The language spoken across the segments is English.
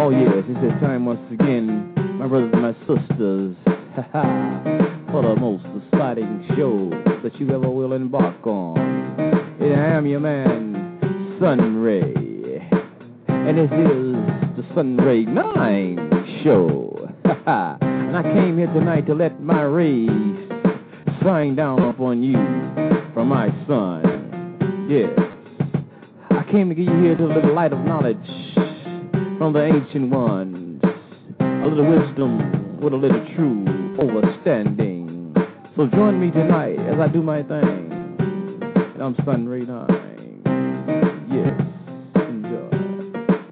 Oh yes, it's that time once again, my brothers and my sisters, for the most exciting show that you ever will embark on. And I am your man, Sunray, and this is the Sunray Nine Show. and I came here tonight to let my rays shine down upon you from my son. Yes, I came to get you here to a little light of knowledge from the ancient ones. A little wisdom with a little true understanding. So join me tonight as I do my thing. And I'm Sunray Nine. Yes, enjoy.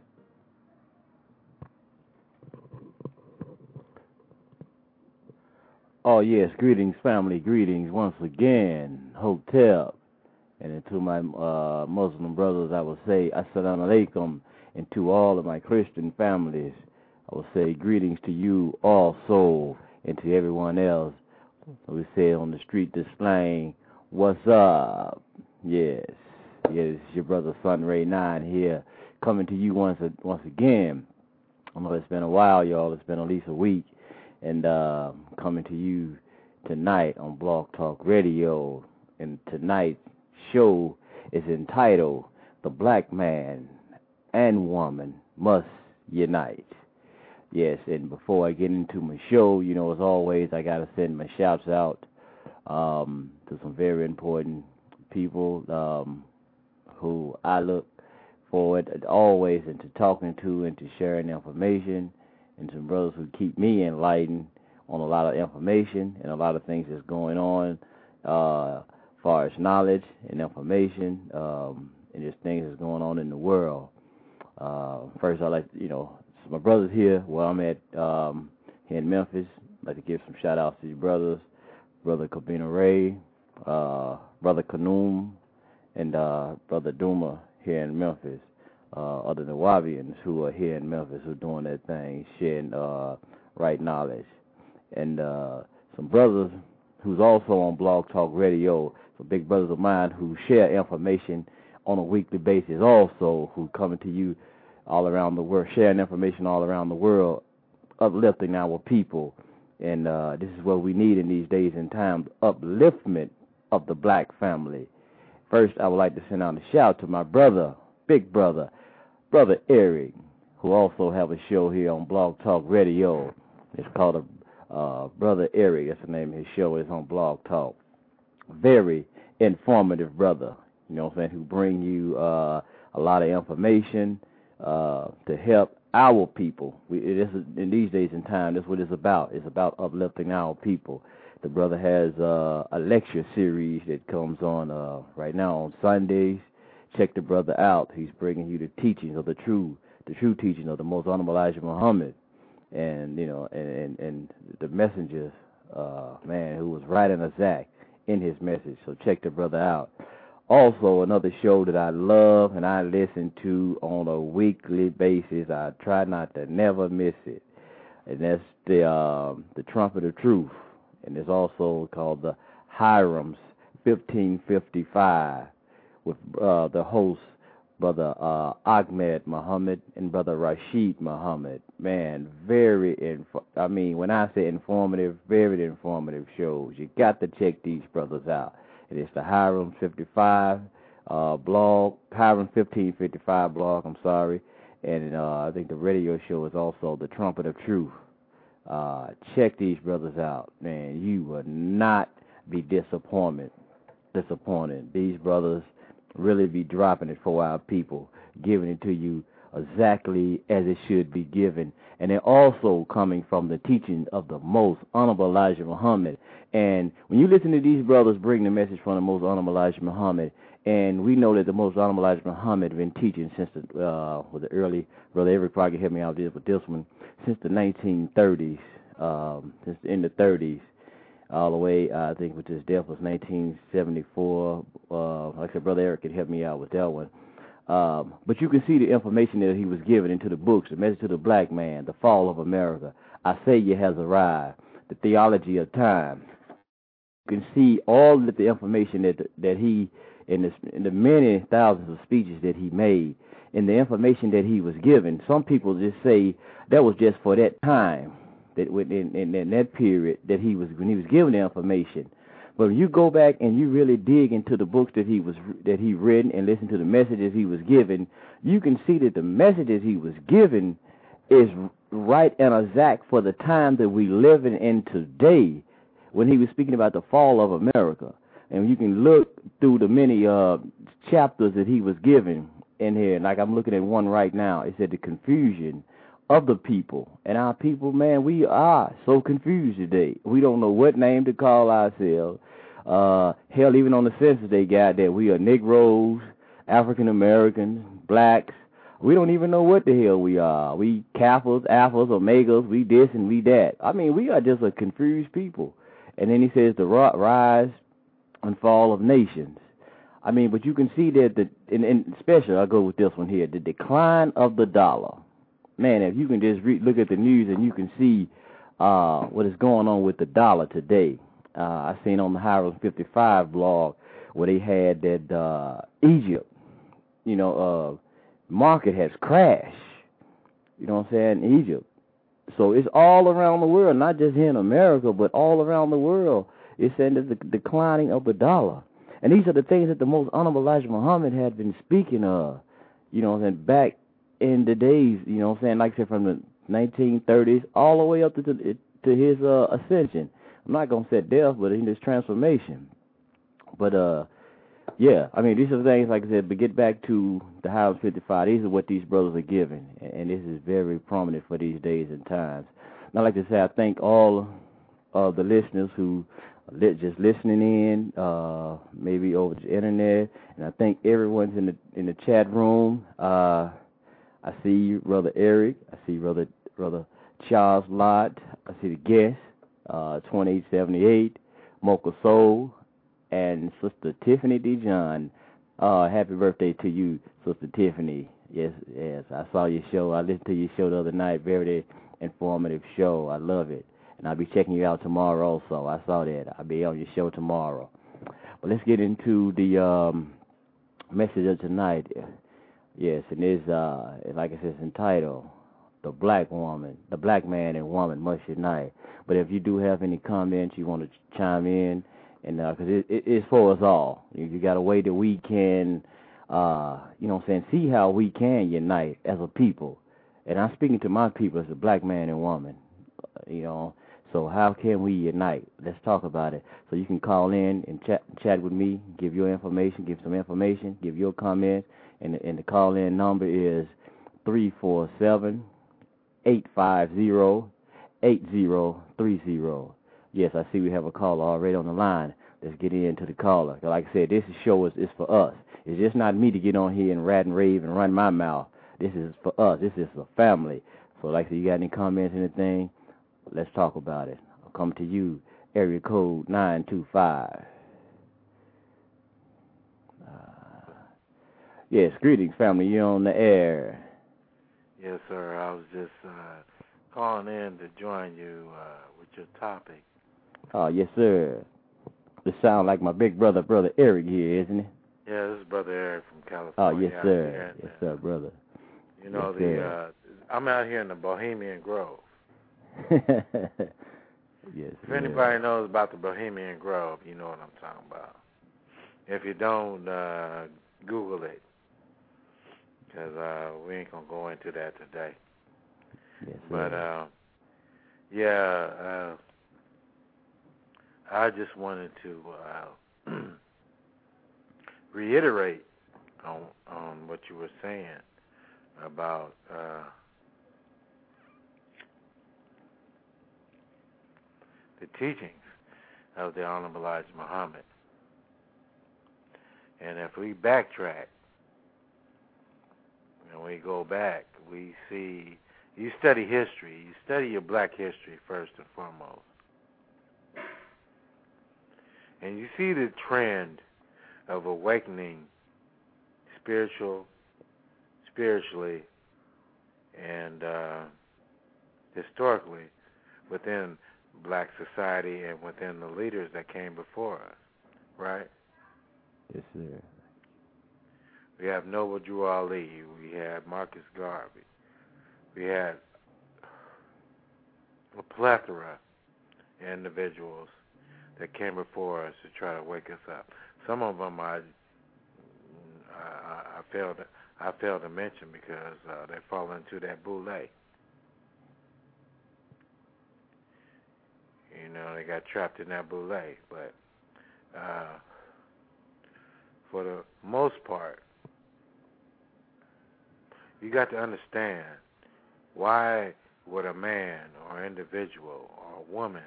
Oh yes, greetings family, greetings once again, Hotel. And to my uh, Muslim brothers, I will say, Assalamu alaikum and to all of my Christian families, I will say greetings to you all. also and to everyone else. We say on the street this slang, what's up? Yes, yes, your brother Sunray Nine here, coming to you once once again. I know it's been a while, y'all. It's been at least a week, and uh, coming to you tonight on Blog Talk Radio. And tonight's show is entitled "The Black Man and woman must unite. Yes, and before I get into my show, you know, as always, I got to send my shouts out um, to some very important people um, who I look forward always into talking to and to sharing information, and some brothers who keep me enlightened on a lot of information and a lot of things that's going on uh, as far as knowledge and information um, and just things that's going on in the world. Uh, first, I'd like you know, my brothers here where I'm at um, here in Memphis. I'd like to give some shout outs to your brothers, Brother Kabina Ray, uh, Brother Kanum, and uh, Brother Duma here in Memphis. Uh, other Nuwaubians who are here in Memphis who are doing their thing, sharing uh, right knowledge. And uh, some brothers who's also on Blog Talk Radio, some big brothers of mine who share information on a weekly basis also who coming to you all around the world, sharing information all around the world, uplifting our people. And uh, this is what we need in these days and times, upliftment of the black family. First, I would like to send out a shout to my brother, big brother, brother Eric, who also have a show here on Blog Talk Radio. It's called a uh, Brother Eric. That's the name of his show. It's on Blog Talk. Very informative brother you know what I'm saying, who bring you uh, a lot of information uh, to help our people. We, it is, in these days and time, that's what it's about. It's about uplifting our people. The brother has uh, a lecture series that comes on uh, right now on Sundays. Check the brother out. He's bringing you the teachings of the true, the true teaching of the most honorable Elijah Muhammad, and you know, and and, and the messengers, uh, man, who was writing a Zach in his message. So check the brother out also another show that I love and I listen to on a weekly basis. I try not to never miss it, and that's the um, the Trumpet of Truth, and it's also called the Hiram's 1555 with uh, the host brother uh, Ahmed Muhammad and brother Rashid Muhammad. Man, very inf- I mean, when I say informative, very informative shows. You got to check these brothers out. It is the Hiram 55 uh, blog, Hiram 1555 blog. I'm sorry, and uh, I think the radio show is also the Trumpet of Truth. Uh, check these brothers out, man. You will not be disappointed. Disappointed. These brothers really be dropping it for our people, giving it to you exactly as it should be given. And they're also coming from the teaching of the most honorable Elijah Muhammad. And when you listen to these brothers bring the message from the most honorable Elijah Muhammad, and we know that the most honorable Elijah Muhammad been teaching since the uh, was the early brother Eric probably can help me out with this one since the 1930s, um, since in the 30s, all the way uh, I think with his death was 1974. Uh, like I said, brother Eric can help me out with that one. Um, but you can see the information that he was given into the books, the message to the black man, the fall of America. I say you has arrived, the theology of time. You can see all of the information that that he in the, the many thousands of speeches that he made and the information that he was given. Some people just say that was just for that time, that in, in, in that period that he was when he was given the information. But when you go back and you really dig into the books that he was that he read and listen to the messages he was given, you can see that the messages he was given is right and exact for the time that we living in today. When he was speaking about the fall of America, and you can look through the many uh, chapters that he was given in here. Like I'm looking at one right now. It said the confusion of the people. And our people, man, we are so confused today. We don't know what name to call ourselves. Uh, hell, even on the census they got that we are Negroes, African Americans, blacks. We don't even know what the hell we are. We Kappas, Alphas, Omegas, we this and we that. I mean, we are just a confused people. And then he says the rise and fall of nations. I mean, but you can see that the and, and especially I'll go with this one here, the decline of the dollar. Man, if you can just re- look at the news and you can see uh, what is going on with the dollar today. Uh, I seen on the Hiram 55 blog where they had that uh, Egypt, you know, uh, market has crashed. You know what I'm saying? Egypt. So it's all around the world, not just here in America, but all around the world. It's saying that the declining of the dollar. And these are the things that the most honorable Elijah Muhammad had been speaking of, you know, and back in the days, you know, I'm saying, like I said, from the 1930s all the way up to to his uh, ascension. I'm not gonna say death, but in his transformation. But uh, yeah, I mean, these are things like I said. But get back to the Hiram's 55. These are what these brothers are giving, and this is very prominent for these days and times. And I like to say, I thank all of the listeners who are just listening in, uh, maybe over the internet, and I think everyone's in the in the chat room. Uh, I see you, brother Eric. I see brother brother Charles Lott. I see the guest, uh, 2878, Mocha Soul, and Sister Tiffany Dijon. Uh, happy birthday to you, Sister Tiffany. Yes, yes. I saw your show. I listened to your show the other night. Very informative show. I love it and I'll be checking you out tomorrow also. I saw that. I'll be on your show tomorrow. But let's get into the um, message of tonight. Yes, and it's uh, like I said, entitled "The Black Woman, the Black Man and Woman Must Unite." But if you do have any comments, you want to chime in, and because uh, it, it, it's for us all. You, you got a way that we can, uh, you know, what I'm saying, see how we can unite as a people. And I'm speaking to my people as a black man and woman. You know, so how can we unite? Let's talk about it. So you can call in and chat chat with me, give your information, give some information, give your comments, and the, and the call in number is three four seven eight five zero eight zero three zero. Yes, I see we have a caller already on the line. Let's get into the caller. Like I said, this show is, is for us. It's just not me to get on here and rat and rave and run my mouth. This is for us. This is a family. So, like I said, you got any comments, anything? Let's talk about it. I'll come to you, area code 925. Uh, yes, greetings, family. You're on the air. Yes, sir. I was just uh, calling in to join you uh, with your topic. Oh, yes, sir. This sound like my big brother, brother Eric here, isn't it? Yeah, this is brother Eric from California. Oh, yes, sir. Yes, sir, brother. You know yes, the uh, I'm out here in the Bohemian Grove. yes. If anybody knows about the Bohemian Grove, you know what I'm talking about. If you don't, uh, Google it, because uh, we ain't gonna go into that today. Yes, but uh, yeah, uh, I just wanted to uh, reiterate on on what you were saying about uh, the teachings of the Honorable Elijah Muhammad. And if we backtrack and we go back, we see you study history, you study your black history first and foremost. And you see the trend of awakening spiritual spiritually and uh, historically within black society and within the leaders that came before us, right? Yes, sir. We have Noble Drew Ali. We had Marcus Garvey. We had a plethora of individuals that came before us to try to wake us up. Some of them I I, I failed I failed to mention because uh, they fall into that boule. You know, they got trapped in that boule. But uh, for the most part, you got to understand why would a man or individual or a woman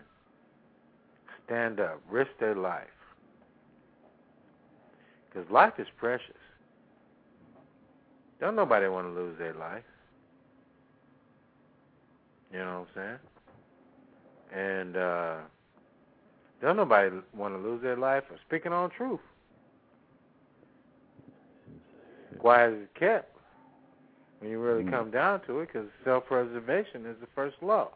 stand up, risk their life? Because life is precious. Don't nobody want to lose their life. You know what I'm saying? And uh don't nobody want to lose their life for speaking on truth. Quiet as it kept. When you really Mm. come down to it, because self-preservation is the first law.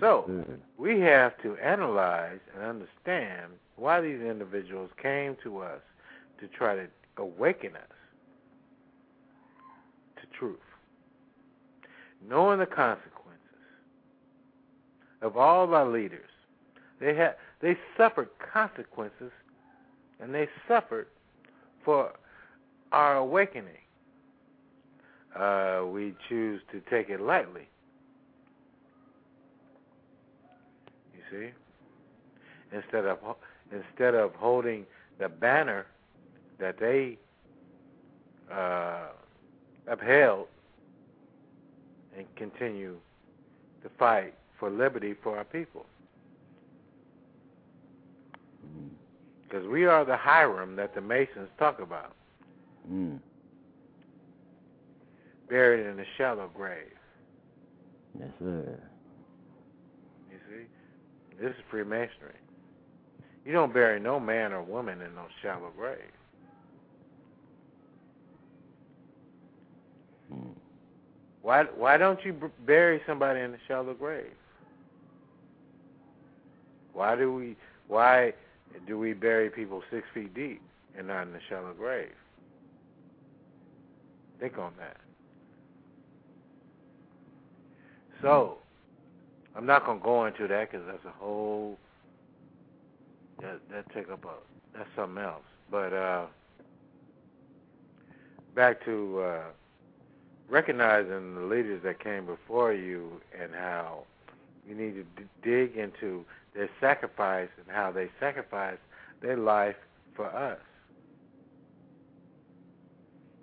So Sir. we have to analyze and understand why these individuals came to us to try to awaken us to truth. Knowing the consequences of all our leaders, they had they suffered consequences, and they suffered for our awakening. Uh, we choose to take it lightly. You see, instead of instead of holding the banner that they uh, upheld and continue to fight for liberty for our people. Mm. Because we are the Hiram that the Masons talk about, Mm. Buried in a shallow grave. Yes, sir. You see? This is Freemasonry. You don't bury no man or woman in no shallow grave. Mm. Why why don't you b- bury somebody in a shallow grave? Why do we why do we bury people six feet deep and not in a shallow grave? Think on that. So, I'm not gonna go into that because that's a whole that that take up a that's something else. But uh, back to uh, recognizing the leaders that came before you and how you need to d- dig into their sacrifice and how they sacrificed their life for us.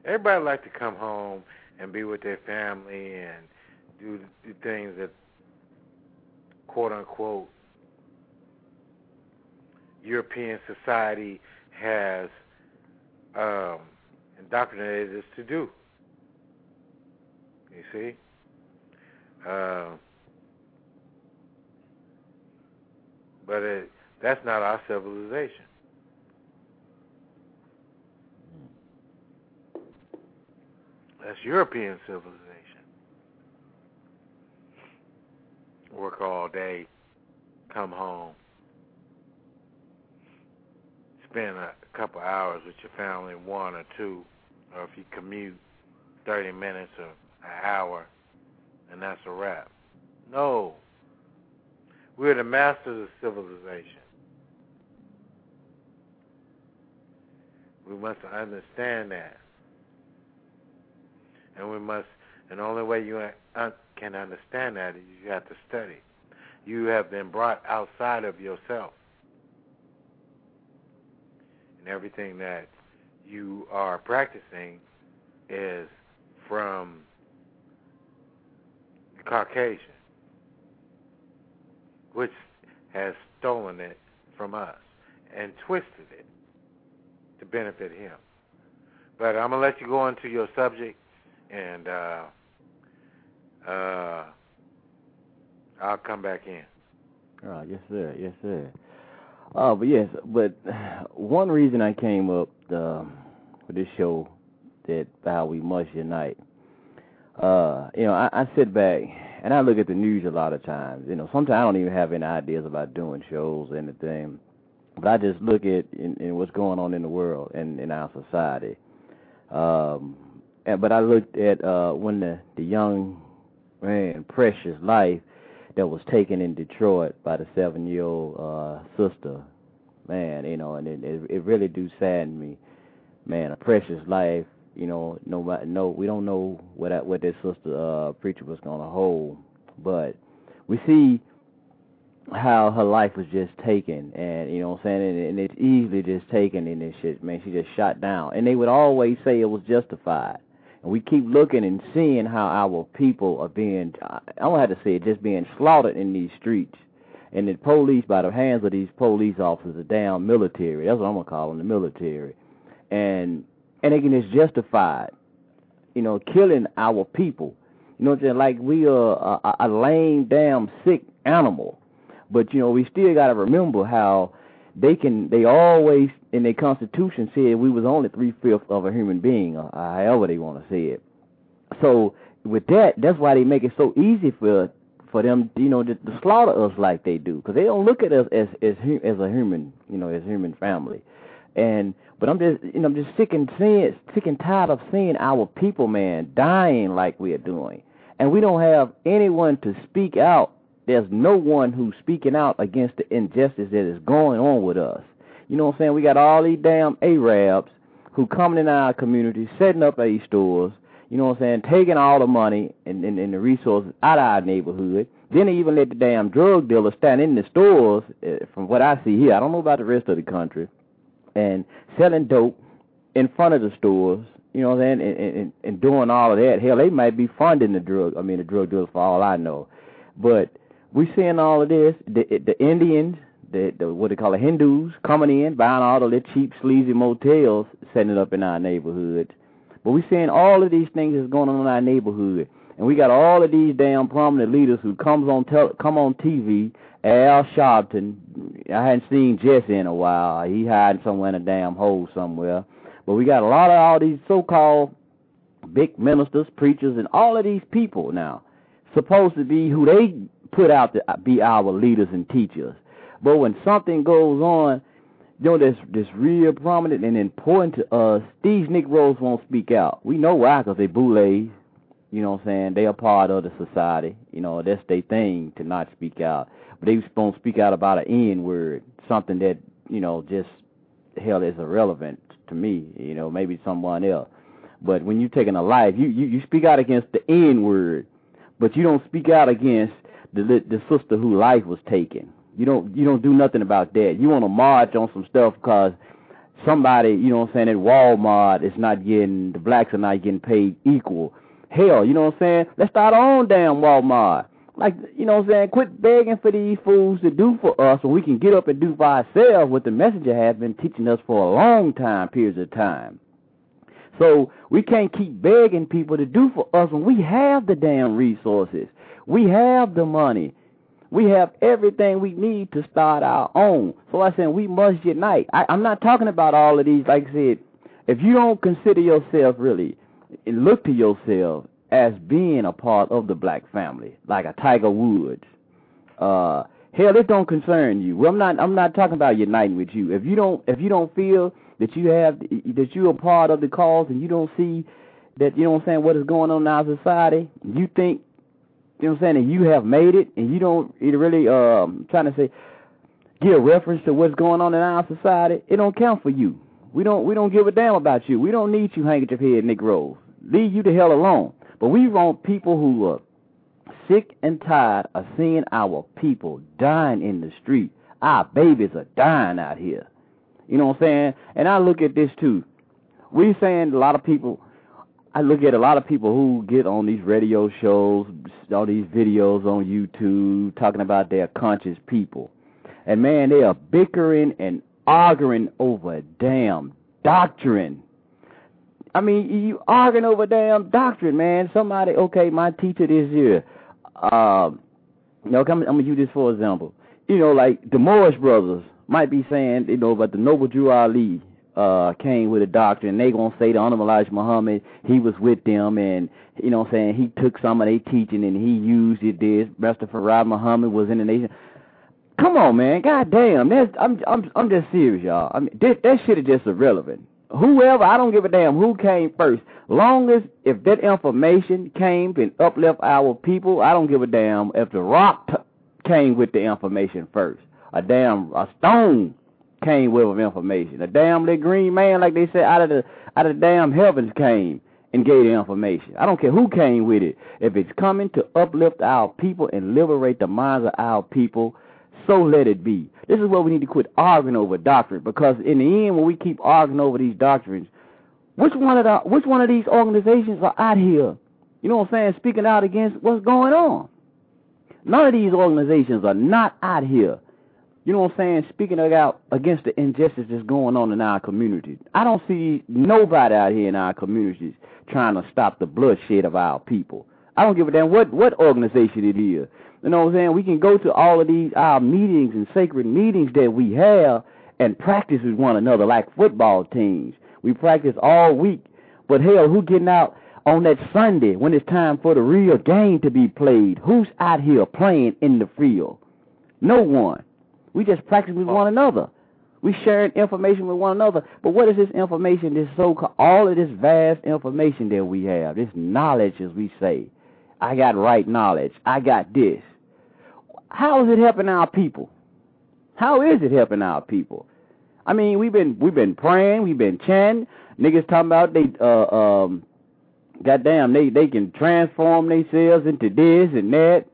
Everybody like to come home and be with their family and do the things that quote unquote European society has um, indoctrinated us to do. You see? Uh, but it, that's not our civilization. That's European civilization. Work all day, come home, spend a couple hours with your family, one or two, or if you commute, 30 minutes or an hour, and that's a wrap. No. We're the masters of civilization. We must understand that. And we must, and the only way you can understand that is you have to study. You have been brought outside of yourself. And everything that you are practicing is from the Caucasian, which has stolen it from us and twisted it to benefit him. But I'm gonna let you go into your subject, and uh, uh, I'll come back in. Right, yes, sir, yes, sir. Uh, but yes, but one reason I came up uh, for this show that how we must unite. Uh, you know, I, I sit back and I look at the news a lot of times. You know, sometimes I don't even have any ideas about doing shows or anything, but I just look at in, in what's going on in the world and in our society. Um, and, but I looked at uh, when the the young man, precious life that was taken in Detroit by the seven year old uh, sister. Man, you know, and it, it it really do sadden me. Man, a precious life you know, no, no, we don't know what that, what this sister uh, preacher was to hold, but we see how her life was just taken, and you know what I'm saying, and, and it's easily just taken in this shit. Man, she just shot down, and they would always say it was justified. And we keep looking and seeing how our people are being, I don't have to say it, just being slaughtered in these streets. And the police, by the hands of these police officers, are down military. That's what I'm going to call them, the military. And and they can just justify, you know, killing our people. You know what I'm saying? Like we are a, a lame, damn, sick animal. But you know, we still got to remember how they can. They always in their constitution said we was only three fifths of a human being, or however they want to say it. So with that, that's why they make it so easy for for them, you know, to, to slaughter us like they do, because they don't look at us as as as a human, you know, as human family. And but I'm just, you know, I'm just sick and seeing, sick and tired of seeing our people, man, dying like we are doing, and we don't have anyone to speak out. There's no one who's speaking out against the injustice that is going on with us. You know what I'm saying? We got all these damn Arabs who coming in our community, setting up these stores. You know what I'm saying? Taking all the money and, and, and the resources out of our neighborhood. Then they even let the damn drug dealers stand in the stores. Uh, from what I see here, I don't know about the rest of the country and selling dope in front of the stores, you know what I'm saying, and, and, and doing all of that. Hell, they might be funding the drug. I mean, the drug dealers for all I know. But we seeing all of this. The the Indians, the, the what they call the Hindus, coming in, buying all of the cheap, sleazy motels, setting up in our neighborhoods. But we seeing all of these things that's going on in our neighborhood, and we got all of these damn prominent leaders who comes on tel- come on TV Al Sharpton, I hadn't seen Jesse in a while. He hiding somewhere in a damn hole somewhere. But we got a lot of all these so-called big ministers, preachers, and all of these people now supposed to be who they put out to be our leaders and teachers. But when something goes on, you know, that's, that's real prominent and important to us, these Negroes won't speak out. We know why, because they boulets. You know what I'm saying? They are part of the society. You know, that's their thing to not speak out But they won't speak out about an N word, something that you know just hell is irrelevant to me. You know, maybe someone else. But when you're taking a life, you you, you speak out against the N word, but you don't speak out against the the sister whose life was taken. You don't you don't do nothing about that. You want to march on some stuff because somebody, you know what I'm saying, at Walmart is not getting the blacks are not getting paid equal. Hell, you know what I'm saying? Let's start our own damn Walmart. Like, you know what I'm saying? Quit begging for these fools to do for us when we can get up and do for ourselves what the messenger has been teaching us for a long time, periods of time. So we can't keep begging people to do for us when we have the damn resources. We have the money. We have everything we need to start our own. So I said we must unite. I, I'm not talking about all of these, like I said, if you don't consider yourself really, look to yourself as being a part of the black family, like a Tiger Woods. Uh, hell, it don't concern you. Well, I'm not. I'm not talking about uniting with you. If you don't, if you don't feel that you have that you're a part of the cause, and you don't see that you know what I'm saying, what is going on in our society, you think, you know what I'm saying, And you have made it, and you don't it really um trying to say give reference to what's going on in our society, it don't count for you. We don't we don't give a damn about you. We don't need you your head, Negroes. Leave you the hell alone. But we want people who are sick and tired of seeing our people dying in the street. Our babies are dying out here. You know what I'm saying? And I look at this too. we saying a lot of people. I look at a lot of people who get on these radio shows, all these videos on YouTube, talking about their conscious people, and man, they are bickering and arguing over damn doctrine. I mean, you arguing over damn doctrine, man. Somebody, okay, my teacher this year. Um, you know, I'm, I'm gonna use this for example. You know, like the Moorish brothers might be saying, you know, but the noble Drew Ali uh came with a doctor And they gonna say the Honorable Elijah Muhammad, he was with them, and you know, what I'm saying he took some of their teaching and he used it. This Master Fard Muhammad was in the nation. Come on, man. God damn. That's, I'm I'm I'm just serious, y'all. I mean, that, that shit is just irrelevant. Whoever, I don't give a damn who came first. Long as if that information came and uplift our people, I don't give a damn if the rock t- came with the information first. A damn a stone came with of information. A damn little green man, like they said, out of the out of the damn heavens came and gave the information. I don't care who came with it. If it's coming to uplift our people and liberate the minds of our people, so let it be. This is where we need to quit arguing over doctrine because in the end, when we keep arguing over these doctrines, which one of the which one of these organizations are out here? You know what I'm saying? Speaking out against what's going on. None of these organizations are not out here. You know what I'm saying? Speaking out against the injustice that's going on in our community. I don't see nobody out here in our communities trying to stop the bloodshed of our people. I don't give a damn what what organization it is. You know what I'm saying? We can go to all of these our meetings and sacred meetings that we have and practice with one another like football teams. We practice all week. But hell, who getting out on that Sunday when it's time for the real game to be played? Who's out here playing in the field? No one. We just practice with one another. We sharing information with one another. But what is this information, this so called all of this vast information that we have, this knowledge as we say. I got right knowledge. I got this. How is it helping our people? How is it helping our people? I mean, we've been we've been praying, we've been chanting. Niggas talking about they uh um goddamn they they can transform themselves into this and that.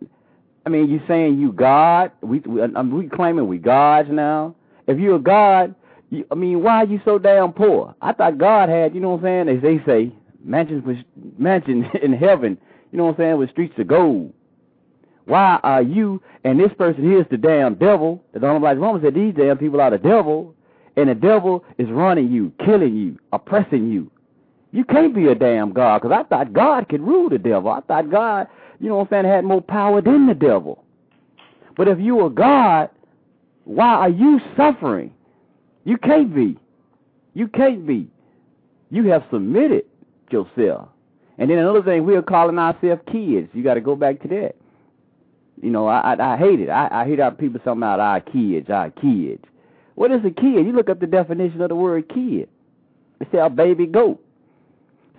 I mean, you saying you God? We we, I mean, we claiming we gods now. If you're a God, you, I mean, why are you so damn poor? I thought God had, you know what I'm saying? As they say, mansions with in heaven. You know what I'm saying? With streets of gold. Why are you and this person here is the damn devil? The Honorable Elijah Muhammad said these damn people are the devil, and the devil is running you, killing you, oppressing you. You can't be a damn God, because I thought God could rule the devil. I thought God, you know what I'm saying, had more power than the devil. But if you are God, why are you suffering? You can't be. You can't be. You have submitted yourself. And then another thing, we are calling ourselves kids. You got to go back to that. You know, I I, I hate it. I, I hate our people talking about our kids, our kids. What is a kid? You look up the definition of the word kid. It's a baby goat.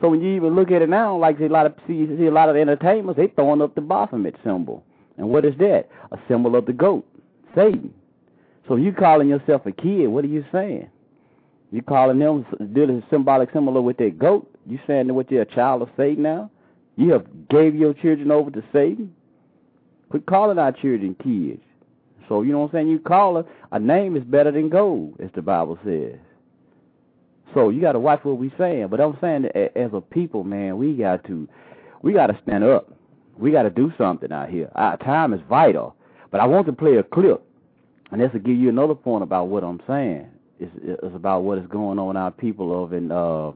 So when you even look at it now, like see a lot of see, see a lot of entertainers, they throwing up the Baphomet symbol. And what is that? A symbol of the goat, Satan. So you calling yourself a kid, what are you saying? You calling them doing a symbolic symbol with that goat? You saying that what you're a child of Satan now? You have gave your children over to Satan? Quit calling our children kids. So, you know what I'm saying? You call her, a name is better than gold, as the Bible says. So you got to watch what we saying. But I'm saying as a people, man, we got to, we got to stand up. We got to do something out here. Our time is vital. But I want to play a clip, and this will give you another point about what I'm saying. It's, it's about what is going on our people over in uh,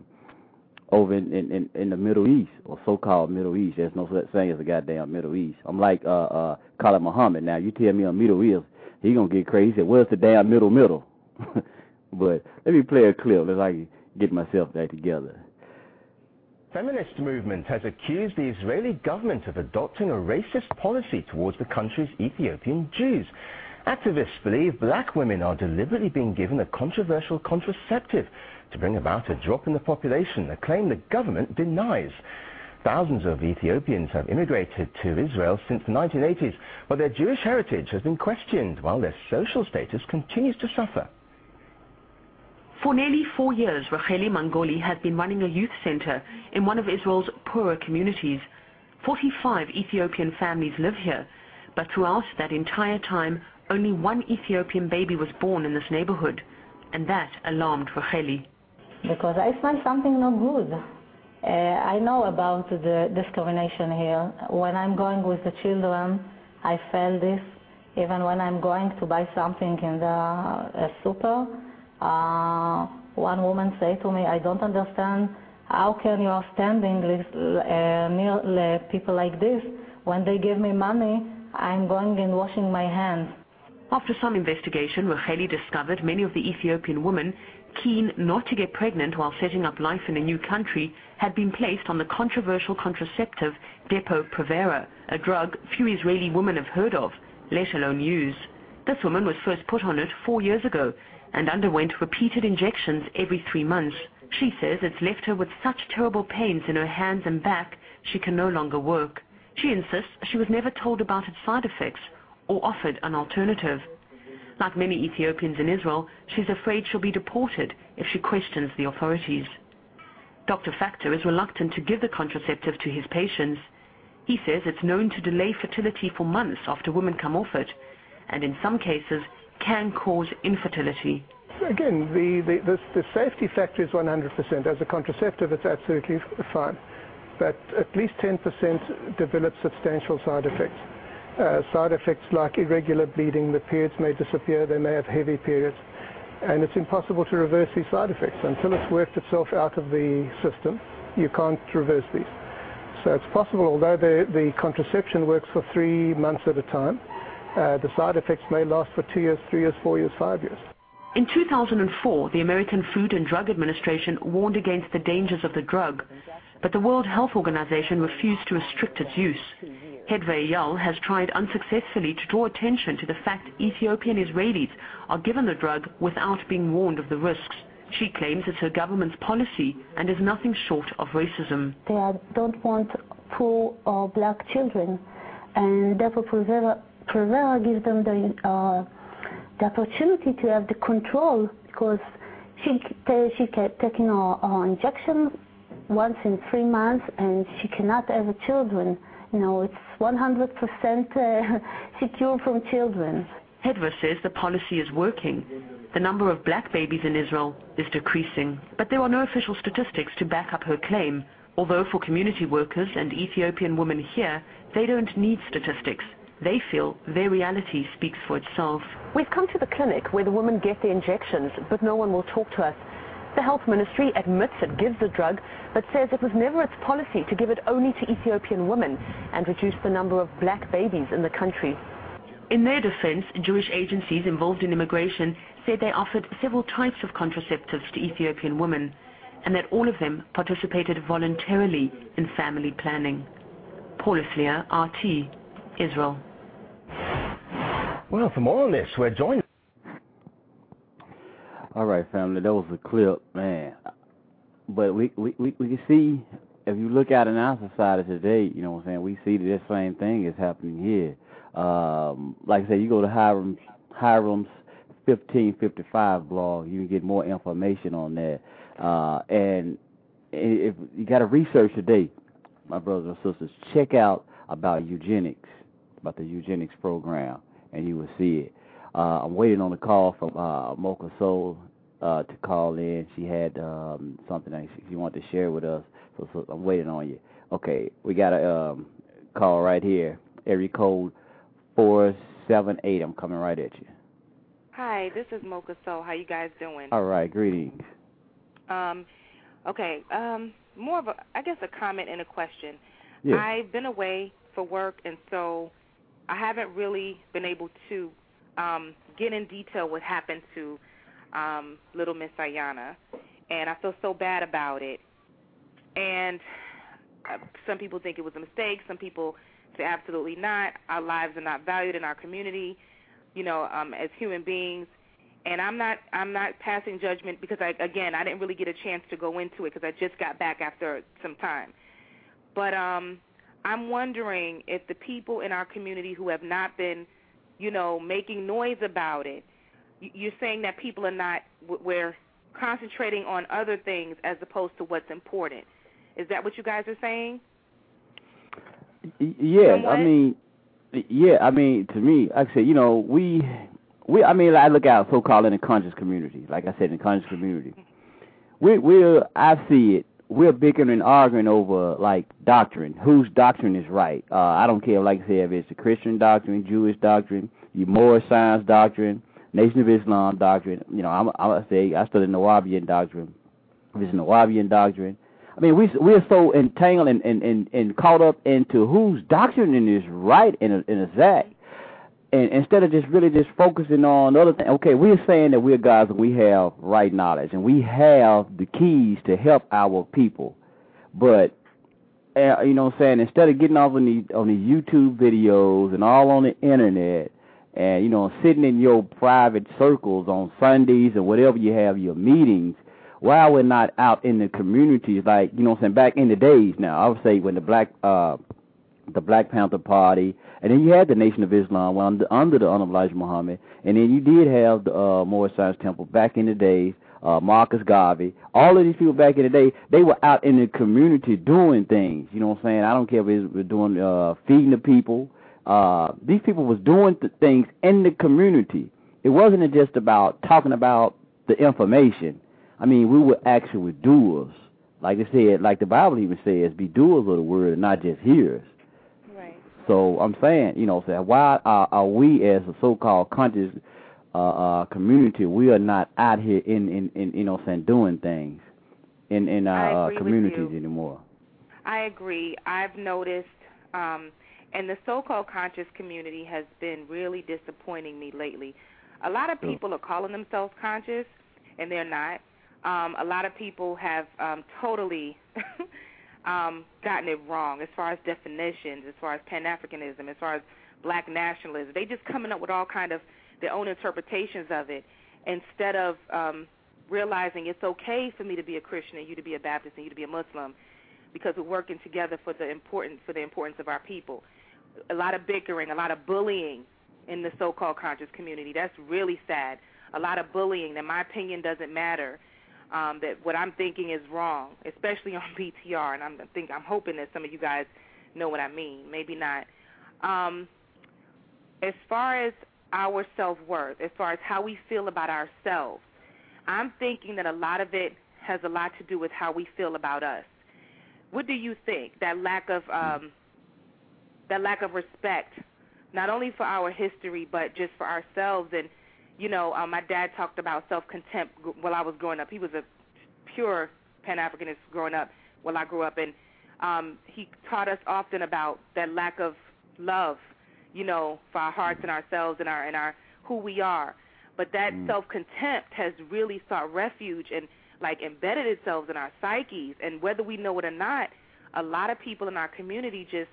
over in, in, in the Middle East or so-called Middle East. There's no such thing as a goddamn Middle East. I'm like uh uh Khalid Muhammad. Now you tell me a Middle East, he gonna get crazy. He "Where's the damn middle middle?" but let me play a clip. Let's like get myself back together. Feminist movement has accused the Israeli government of adopting a racist policy towards the country's Ethiopian Jews. Activists believe black women are deliberately being given a controversial contraceptive to bring about a drop in the population, a claim the government denies. Thousands of Ethiopians have immigrated to Israel since the 1980s, but their Jewish heritage has been questioned while their social status continues to suffer. For nearly four years, Racheli Mangoli has been running a youth center in one of Israel's poorer communities. 45 Ethiopian families live here, but throughout that entire time, only one Ethiopian baby was born in this neighborhood, and that alarmed Racheli. because I smell something not good. Uh, I know about the discrimination here. When I'm going with the children, I feel this. Even when I'm going to buy something in the uh, super, uh, one woman said to me, I don't understand how can you are standing uh, near people like this when they give me money, I'm going and washing my hands. After some investigation, Racheli discovered many of the Ethiopian women keen not to get pregnant while setting up life in a new country had been placed on the controversial contraceptive Depo-Provera, a drug few Israeli women have heard of, let alone use. This woman was first put on it four years ago and underwent repeated injections every three months. She says it's left her with such terrible pains in her hands and back she can no longer work. She insists she was never told about its side effects or offered an alternative. Like many Ethiopians in Israel, she's afraid she'll be deported if she questions the authorities. Dr. Factor is reluctant to give the contraceptive to his patients. He says it's known to delay fertility for months after women come off it, and in some cases can cause infertility. Again, the, the, the, safety factor is 100%. As a contraceptive, it's absolutely fine. But at least 10% develop substantial side effects uh, side effects like irregular bleeding, the periods may disappear, they may have heavy periods, and it's impossible to reverse these side effects. Until it's worked itself out of the system, you can't reverse these. So it's possible, although the, the contraception works for three months at a time, Uh, the side effects may last for two years, three years, four years, five years. In 2004, the American Food and Drug Administration warned against the dangers of the drug, but the World Health Organization refused to restrict its use. Hedva Eyal has tried unsuccessfully to draw attention to the fact Ethiopian Israelis are given the drug without being warned of the risks. She claims it's her government's policy and is nothing short of racism. They don't want poor or black children, and therefore Provera, gives them the, uh, the opportunity to have the control because she, she kept taking her, her injection once in three months and she cannot have children. You know, it's 100% uh, secure from children. Hedva says the policy is working. The number of black babies in Israel is decreasing, but there are no official statistics to back up her claim, although for community workers and Ethiopian women here, they don't need statistics. They feel their reality speaks for itself. We've come to the clinic where the women get the injections, but no one will talk to us. The health ministry admits it gives the drug, but says it was never its policy to give it only to Ethiopian women and reduce the number of black babies in the country. In their defense, Jewish agencies involved in immigration said they offered several types of contraceptives to Ethiopian women and that all of them participated voluntarily in family planning. Paul Islier, RT, Israel. Well, for more on this, we're joined all right, family, that was a clip, man. But we we we, we can see if you look out in our society today, you know what I'm saying, we see that same thing is happening here. Um, like I said, you go to Hiram Hiram's 1555 blog, you can get more information on that. Uh, and if you got to research today, my brothers and sisters, check out about eugenics, about the eugenics program, and you will see it. Uh, I'm waiting on a call from uh, Mocha Soul uh, to call in. She had um, something that she, she wanted to share with us, so, so I'm waiting on you. Okay, we got a um, call right here. Area code four seven eight. I'm coming right at you. Hi, this is Mocha Soul. How you guys doing? All right, greetings. Um, okay. Um, more of a, I guess, a comment and a question. Yeah. I've been away for work, and so I haven't really been able to um, get in detail what happened to um, little Miss Aiyana, and I feel so bad about it. And uh, some people think it was a mistake. Some people say absolutely not. Our lives are not valued in our community, you know, um, as human beings. And I'm not I'm not passing judgment because I again I didn't really get a chance to go into it because I just got back after some time. But um, I'm wondering if the people in our community who have not been you know, making noise about it. You're saying that people are not, we're concentrating on other things as opposed to what's important. Is that what you guys are saying? Yeah, I mean, yeah, I mean, to me, like I said, you know, we, we, I mean, I look at so-called in the conscious community. Like I said, in the conscious community, we we're I see it. We're bickering and arguing over like doctrine. Whose doctrine is right? Uh, I don't care, like I said, if it's the Christian doctrine, Jewish doctrine, your Moorish science doctrine, Nation of Islam doctrine. You know, I'm I say I study Nuwaubian doctrine. If it's Nuwaubian doctrine, I mean, we we're so entangled and and and, and caught up into whose doctrine is right and and exact and instead of just really just focusing on other things, okay, we're saying that we're guys and we have right knowledge and we have the keys to help our people, but uh, you know what I'm saying? Instead of getting off on the on the YouTube videos and all on the internet, and you know sitting in your private circles on Sundays or whatever you have your meetings, why we're not out in the communities like you know what I'm saying back in the days now. I would say when the black uh the Black Panther Party and then you had the Nation of Islam under, under the Elijah Muhammad, and then you did have the uh, Moorish Science Temple back in the days. Uh, Marcus Garvey, all of these people back in the day, they were out in the community doing things. You know what I'm saying? I don't care if it was doing uh, feeding the people. Uh, these people was doing th- things in the community. It wasn't just about talking about the information. I mean, we were actually doers. Like I said, like the Bible even says, be doers of the word and not just hearers. So I'm saying, you know, say why are, are we as a so-called conscious uh, uh, community, we are not out here in, in, in you know, saying doing things in in our uh, communities anymore. I agree. I've noticed, um, and the so-called conscious community has been really disappointing me lately. A lot of people are calling themselves conscious, and they're not. Um, a lot of people have um, totally um, gotten it wrong as far as definitions, as far as Pan Africanism, as far as black nationalism. They just coming up with all kind of their own interpretations of it instead of um, realizing it's okay for me to be a Christian and you to be a Baptist and you to be a Muslim because we're working together for the important for the importance of our people. A lot of bickering, a lot of bullying in the so-called conscious community. That's really sad. A lot of bullying that my opinion doesn't matter um, that what I'm thinking is wrong, especially on BTR, and I'm think I'm hoping that some of you guys know what I mean. Maybe not. Um, as far as our self worth, as far as how we feel about ourselves, I'm thinking that a lot of it has a lot to do with how we feel about us. What do you think? That lack of um, that lack of respect, not only for our history but just for ourselves and you know, um, my dad talked about self-contempt while I was growing up. He was a pure Pan-Africanist growing up while I grew up, and um, he taught us often about that lack of love, you know, for our hearts and ourselves and our and our who we are. But that mm. self-contempt has really sought refuge and like embedded itself in our psyches, and whether we know it or not, a lot of people in our community just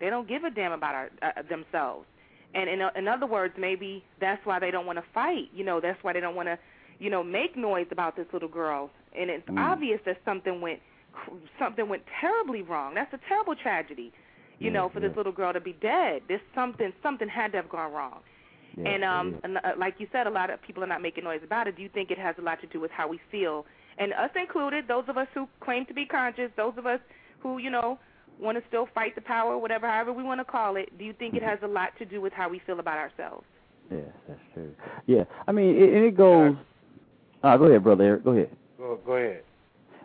they don't give a damn about our, uh, themselves and in in other words, maybe that's why they don't want to fight. You know, that's why they don't want to, you know, make noise about this little girl. And it's mm. obvious that something went something went terribly wrong. That's a terrible tragedy. You yeah, know, for yeah. this little girl to be dead. There's something something had to have gone wrong. Yeah, and um and, uh, like you said a lot of people are not making noise about it. Do you think it has a lot to do with how we feel? And us included, those of us who claim to be conscious, those of us who, you know, want to still fight the power, whatever, however we want to call it, do you think it has a lot to do with how we feel about ourselves? Yes, that's true. Yeah, I mean, it, it goes. Uh, go ahead, brother Eric. Go ahead. Go, go ahead.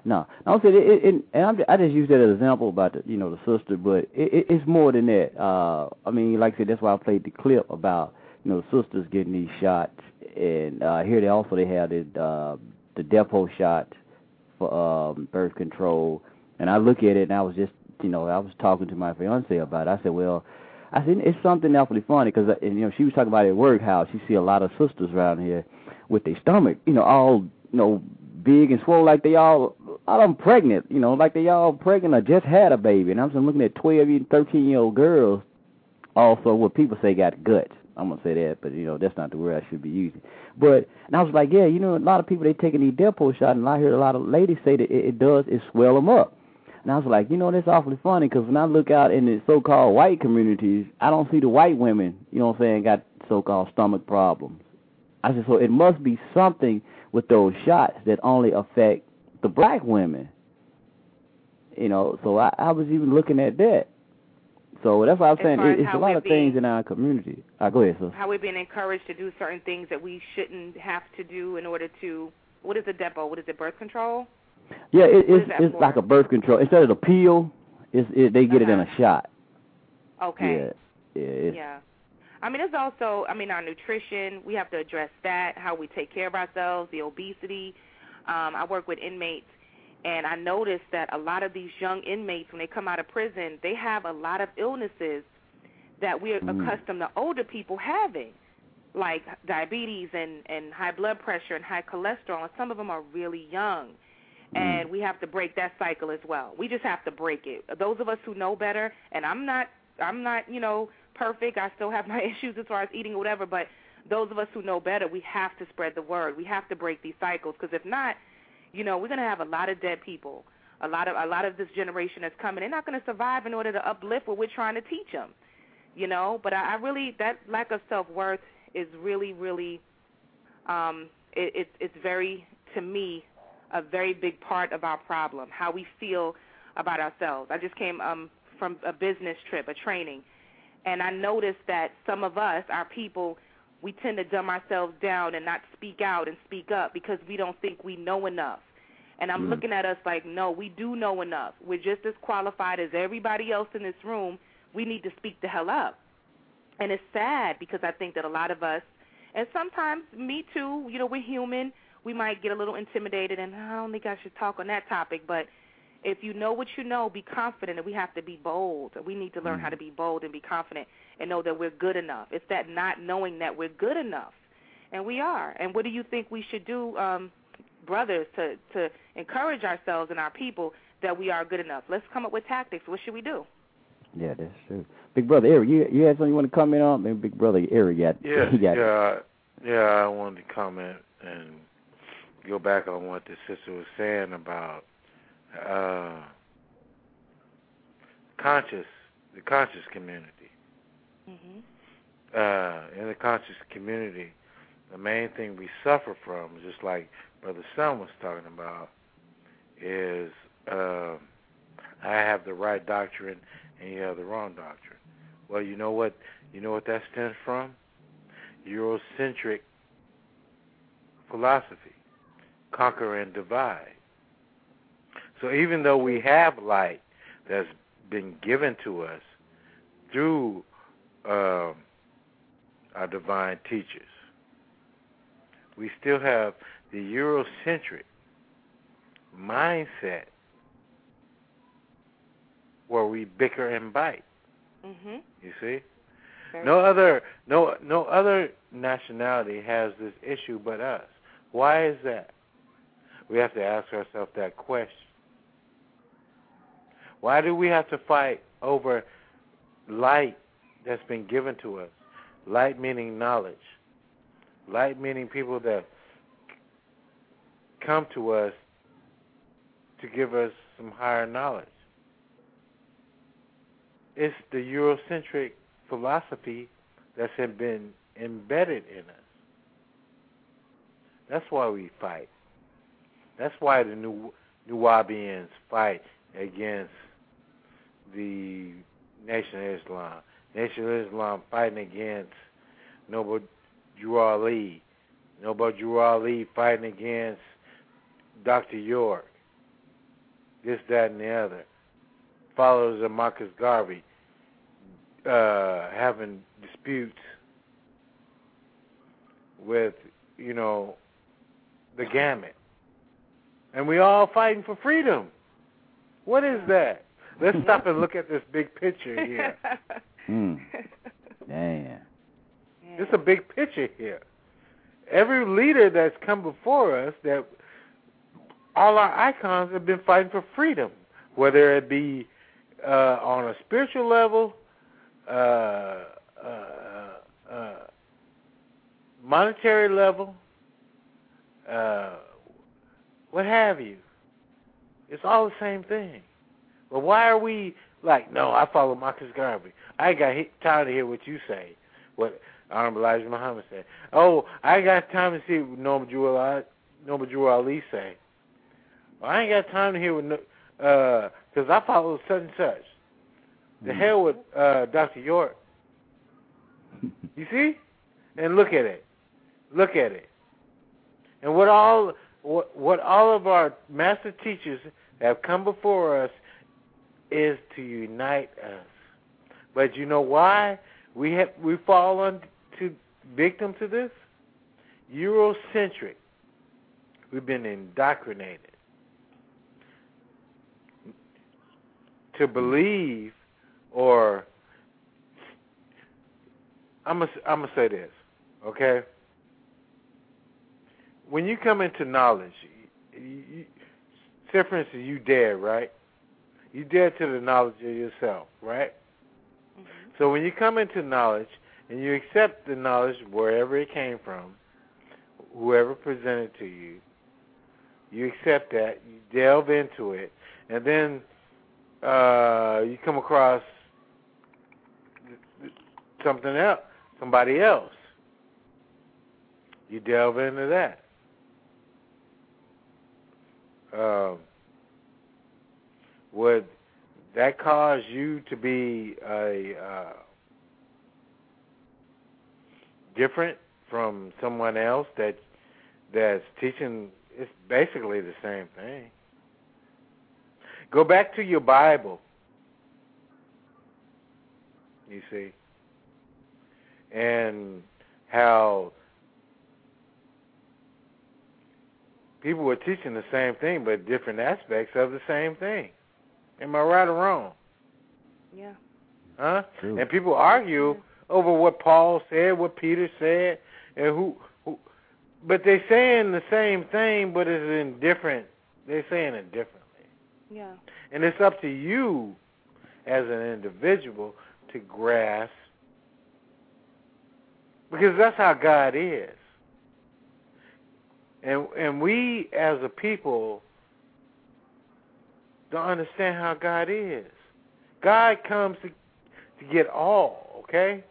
No, I said it, it, it, and I'm, I just use that as an example about the, you know, the sister, but it, it, it's more than that. Uh, I mean, like I said, that's why I played the clip about you know the sisters getting these shots, and uh, here they also they had the uh, the Depo shot for um, birth control, and I look at it and I was just you know, I was talking to my fiance about it. I said, well, I said it's something awfully funny because uh, you know she was talking about at work how she see a lot of sisters around here with their stomach, you know, all you know big and swole like they all all of them pregnant, you know, like they all pregnant or just had a baby. And I'm just looking at 12 and 13 year old girls, also what people say got guts. I'm gonna say that, but you know that's not the word I should be using. But and I was like, yeah, you know, a lot of people they taking these Depo shots, and I heard a lot of ladies say that it, it does it swell them up. And I was like, you know, that's awfully funny because when I look out in the so-called white communities, I don't see the white women, you know what I'm saying, got so-called stomach problems. I said, so it must be something with those shots that only affect the black women. You know, so I, I was even looking at that. So that's why I'm saying it, it's a lot of being, things in our community. Uh, go ahead, sir. How we're being encouraged to do certain things that we shouldn't have to do in order to what is a depo? What is it? Birth control? Yeah, it, it's it's for? like a birth control. Instead of the pill, it's it, they get it in a shot. Okay. Yeah, yeah. Yeah. I mean, it's also, I mean, our nutrition. We have to address that, how we take care of ourselves, the obesity. Um, I work with inmates, and I noticed that a lot of these young inmates, when they come out of prison, they have a lot of illnesses that we're Mm. accustomed to older people having, like diabetes and, and high blood pressure and high cholesterol, and some of them are really young. And we have to break that cycle as well. We just have to break it. Those of us who know better, and I'm not, I'm not, you know, perfect. I still have my issues as far as eating or whatever. But those of us who know better, we have to spread the word. We have to break these cycles because if not, you know, we're to have a lot of dead people. A lot of a lot of this generation that's coming. They're not to survive in order to uplift what we're trying to teach them. You know, but I, I really that lack of self worth is really, really, um, it, it, it's very to me a very big part of our problem. How we feel about ourselves. I just came um from a business trip, a training, and I noticed that some of us, our people, we tend to dumb ourselves down and not speak out and speak up because we don't think we know enough. And I'm Mm. looking at us like, no, we do know enough. We're just as qualified as everybody else in this room. We need to speak the hell up. And it's sad because I think that a lot of us, and sometimes me too, you know, we're human. We might get a little intimidated, and I don't think I should talk on that topic. But if you know what you know, be confident, and we have to be bold. We need to learn how to be bold and be confident and know that we're good enough. It's that not knowing that we're good enough, and we are. And what do you think we should do, um, brothers, to to encourage ourselves and our people that we are good enough? Let's come up with tactics. What should we do? yeah, that's true. Big brother Eric, you you had something you want to comment on? Maybe Big brother Eric got Yeah, got yeah, yeah. I wanted to comment and go back on what the sister was saying about uh, conscious, the conscious community. Mm-hmm. Uh, in the conscious community, the main thing we suffer from, just like Brother Son was talking about, is uh, I have the right doctrine and you have the wrong doctrine. Well, you know what? You know what that stems from? Eurocentric philosophy, conquer and divide. So even though we have light that's been given to us through um, our divine teachers, we still have the Eurocentric mindset where we bicker and bite. Mhm. You see? Very No other no no other nationality has this issue but us. Why is that? We have to ask ourselves that question. Why do we have to fight over light that's been given to us? Light meaning knowledge. Light meaning people that come to us to give us some higher knowledge. It's the Eurocentric philosophy that's been embedded in us. That's why we fight. That's why the New Nuwaubians fight against the Nation of Islam. Nation of Islam fighting against Noble Drew Ali. Noble Drew Ali fighting against Dr. York. This, that, and the other. Followers of Marcus Garvey uh, having disputes with, you know, the gamut. And we all fighting for freedom. What is that? Let's stop and look at this big picture here. Mm. Damn. It's a big picture here. Every leader that's come before us, that all our icons have been fighting for freedom, whether it be uh, on a spiritual level, uh, uh, uh, monetary level, uh, what have you. It's all the same thing. But why are we like, no, I follow Marcus Garvey. I ain't got time to hear what you say, what Honorable Elijah Muhammad said. Oh, I got time to see what Noble Drew Ali, Noble Drew Ali say. Well, I ain't got time to hear what, because uh, I follow such and such. The hell with uh, Dr. York. You see? And look at it. Look at it. And what all what what all of our master teachers have come before us is to unite us. But you know why we have we fall on to victim to this? Eurocentric. We've been indoctrinated to believe or I'm gonna I'm gonna say this, okay? When you come into knowledge, you, you, say for instance, you dare, right? You dare to the knowledge of yourself, right? Mm-hmm. So when you come into knowledge and you accept the knowledge wherever it came from, whoever presented to you, you accept that, you delve into it, and then uh, you come across something else, somebody else. You delve into that. Um, would that cause you to be a uh, different from someone else that that's teaching? It's basically the same thing. Go back to your Bible. You see, and how people were teaching the same thing, but different aspects of the same thing. Am I right or wrong? Yeah. Huh? True. And people argue over what Paul said, what Peter said, and who, who but they're saying the same thing, but it's in different. They're saying it differently, Yeah. and it's up to you, as an individual, to grasp, because that's how God is. And and we as a people don't understand how God is. God comes to to get all, okay?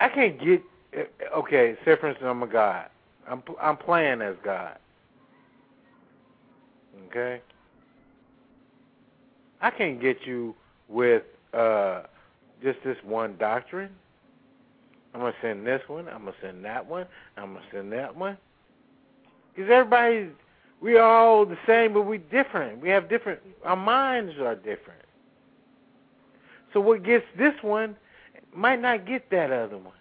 I can't get okay, say for instance I'm a God. I'm I'm playing as God. Okay? I can't get you with uh just this one doctrine. I'm gonna send this one. I'm gonna send that one. I'm gonna send that one. Because everybody, we are all the same, but we different. We have different. Our minds are different. So what gets this one might not get that other one.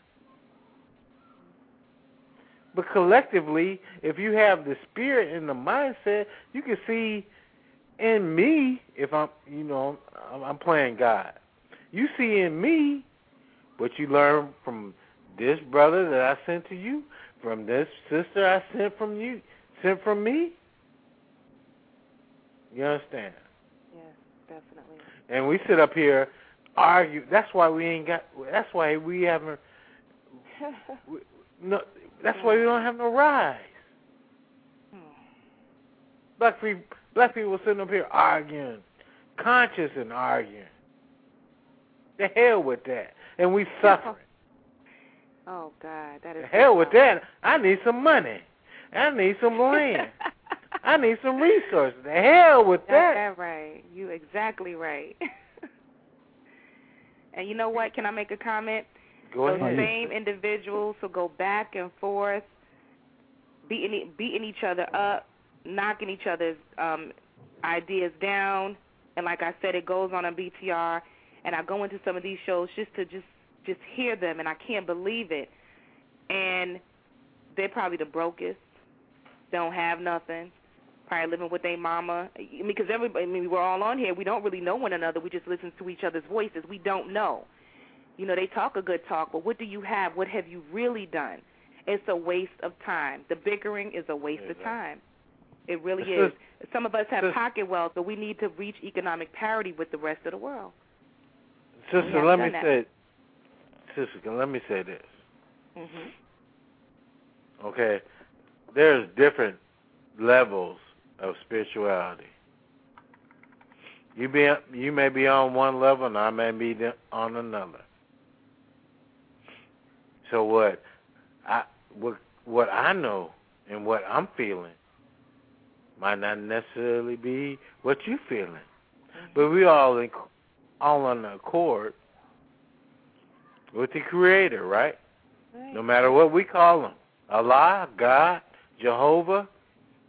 But collectively, if you have the spirit and the mindset, you can see in me if I'm, you know, I'm, I'm playing God. You see in me what you learn from this brother that I sent to you, from this sister I sent from you, sent from me. You understand? Yes, definitely. And we sit up here argue. That's why we ain't got. That's why we haven't. we, no, that's why we don't have no rise. Hmm. Black people, black people sitting up here arguing, conscious and arguing. The hell with that, and we suffering. Oh God, that is The hell with that. I need some money. I need some land. I need some resources. The hell with Got that. that right. You exactly right. and you know what? Can I make a comment? Go Those ahead. same individuals who go back and forth, beating beating each other up, knocking each other's um, ideas down, and like I said, it goes on on BTR. And I go into some of these shows just to just just hear them, and I can't believe it. And they're probably the brokest. Don't have nothing. Probably living with their mama. I mean, because everybody, I mean, we're all on here. We don't really know one another. We just listen to each other's voices. We don't know. You know, they talk a good talk, but what do you have? What have you really done? It's a waste of time. The bickering is a waste of time. It really is. Some of us have pocket wealth, but we need to reach economic parity with the rest of the world. Sister, let me that. say, sister, let me say this. Mhm. Okay, there's different levels of spirituality. You be you may be on one level, and I may be on another. So what I what what I know and what I'm feeling might not necessarily be what you're feeling, but we all in, all on accord with the Creator, right? No matter what we call him, Allah, God, Jehovah.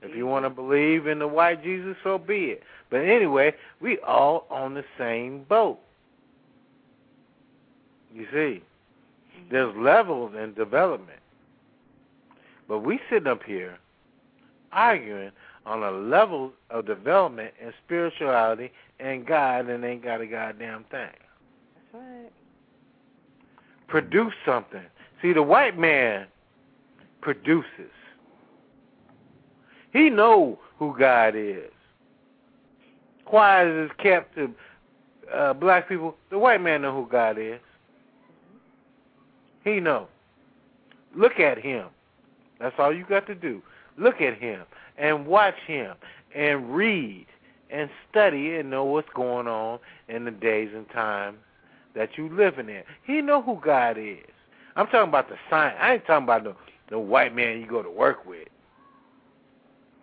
If you want to believe in the white Jesus, so be it. But anyway, we all on the same boat. You see, there's levels in development. But we sitting up here arguing on a level of development and spirituality and God and ain't got a goddamn thing. That's right. Produce something. See, the white man produces. He know who God is. Why is it kept to uh, black people? The white man know who God is. He know. Look at him. That's all you got to do. Look at him and watch him and read and study and know what's going on in the days and times that you living in. He know who God is. I'm talking about the sign. I ain't talking about the the white man you go to work with.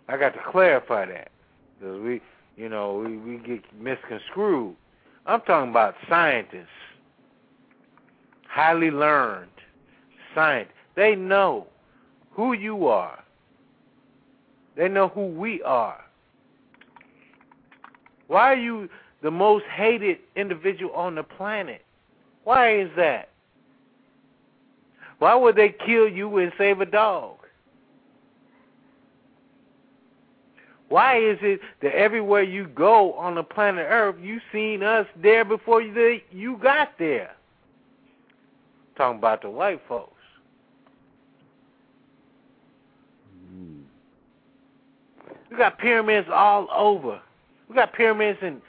I got to clarify that because we, you know, we we get misconstrued. I'm talking about scientists, highly learned scientists. They know who you are. They know who we are. Why are you the most hated individual on the planet? Why is that? Why would they kill you and save a dog? Why is it that everywhere you go on the planet Earth, you seen us there before you, you got there? Talking about the white folks. Hmm. We got pyramids all over. We got pyramids in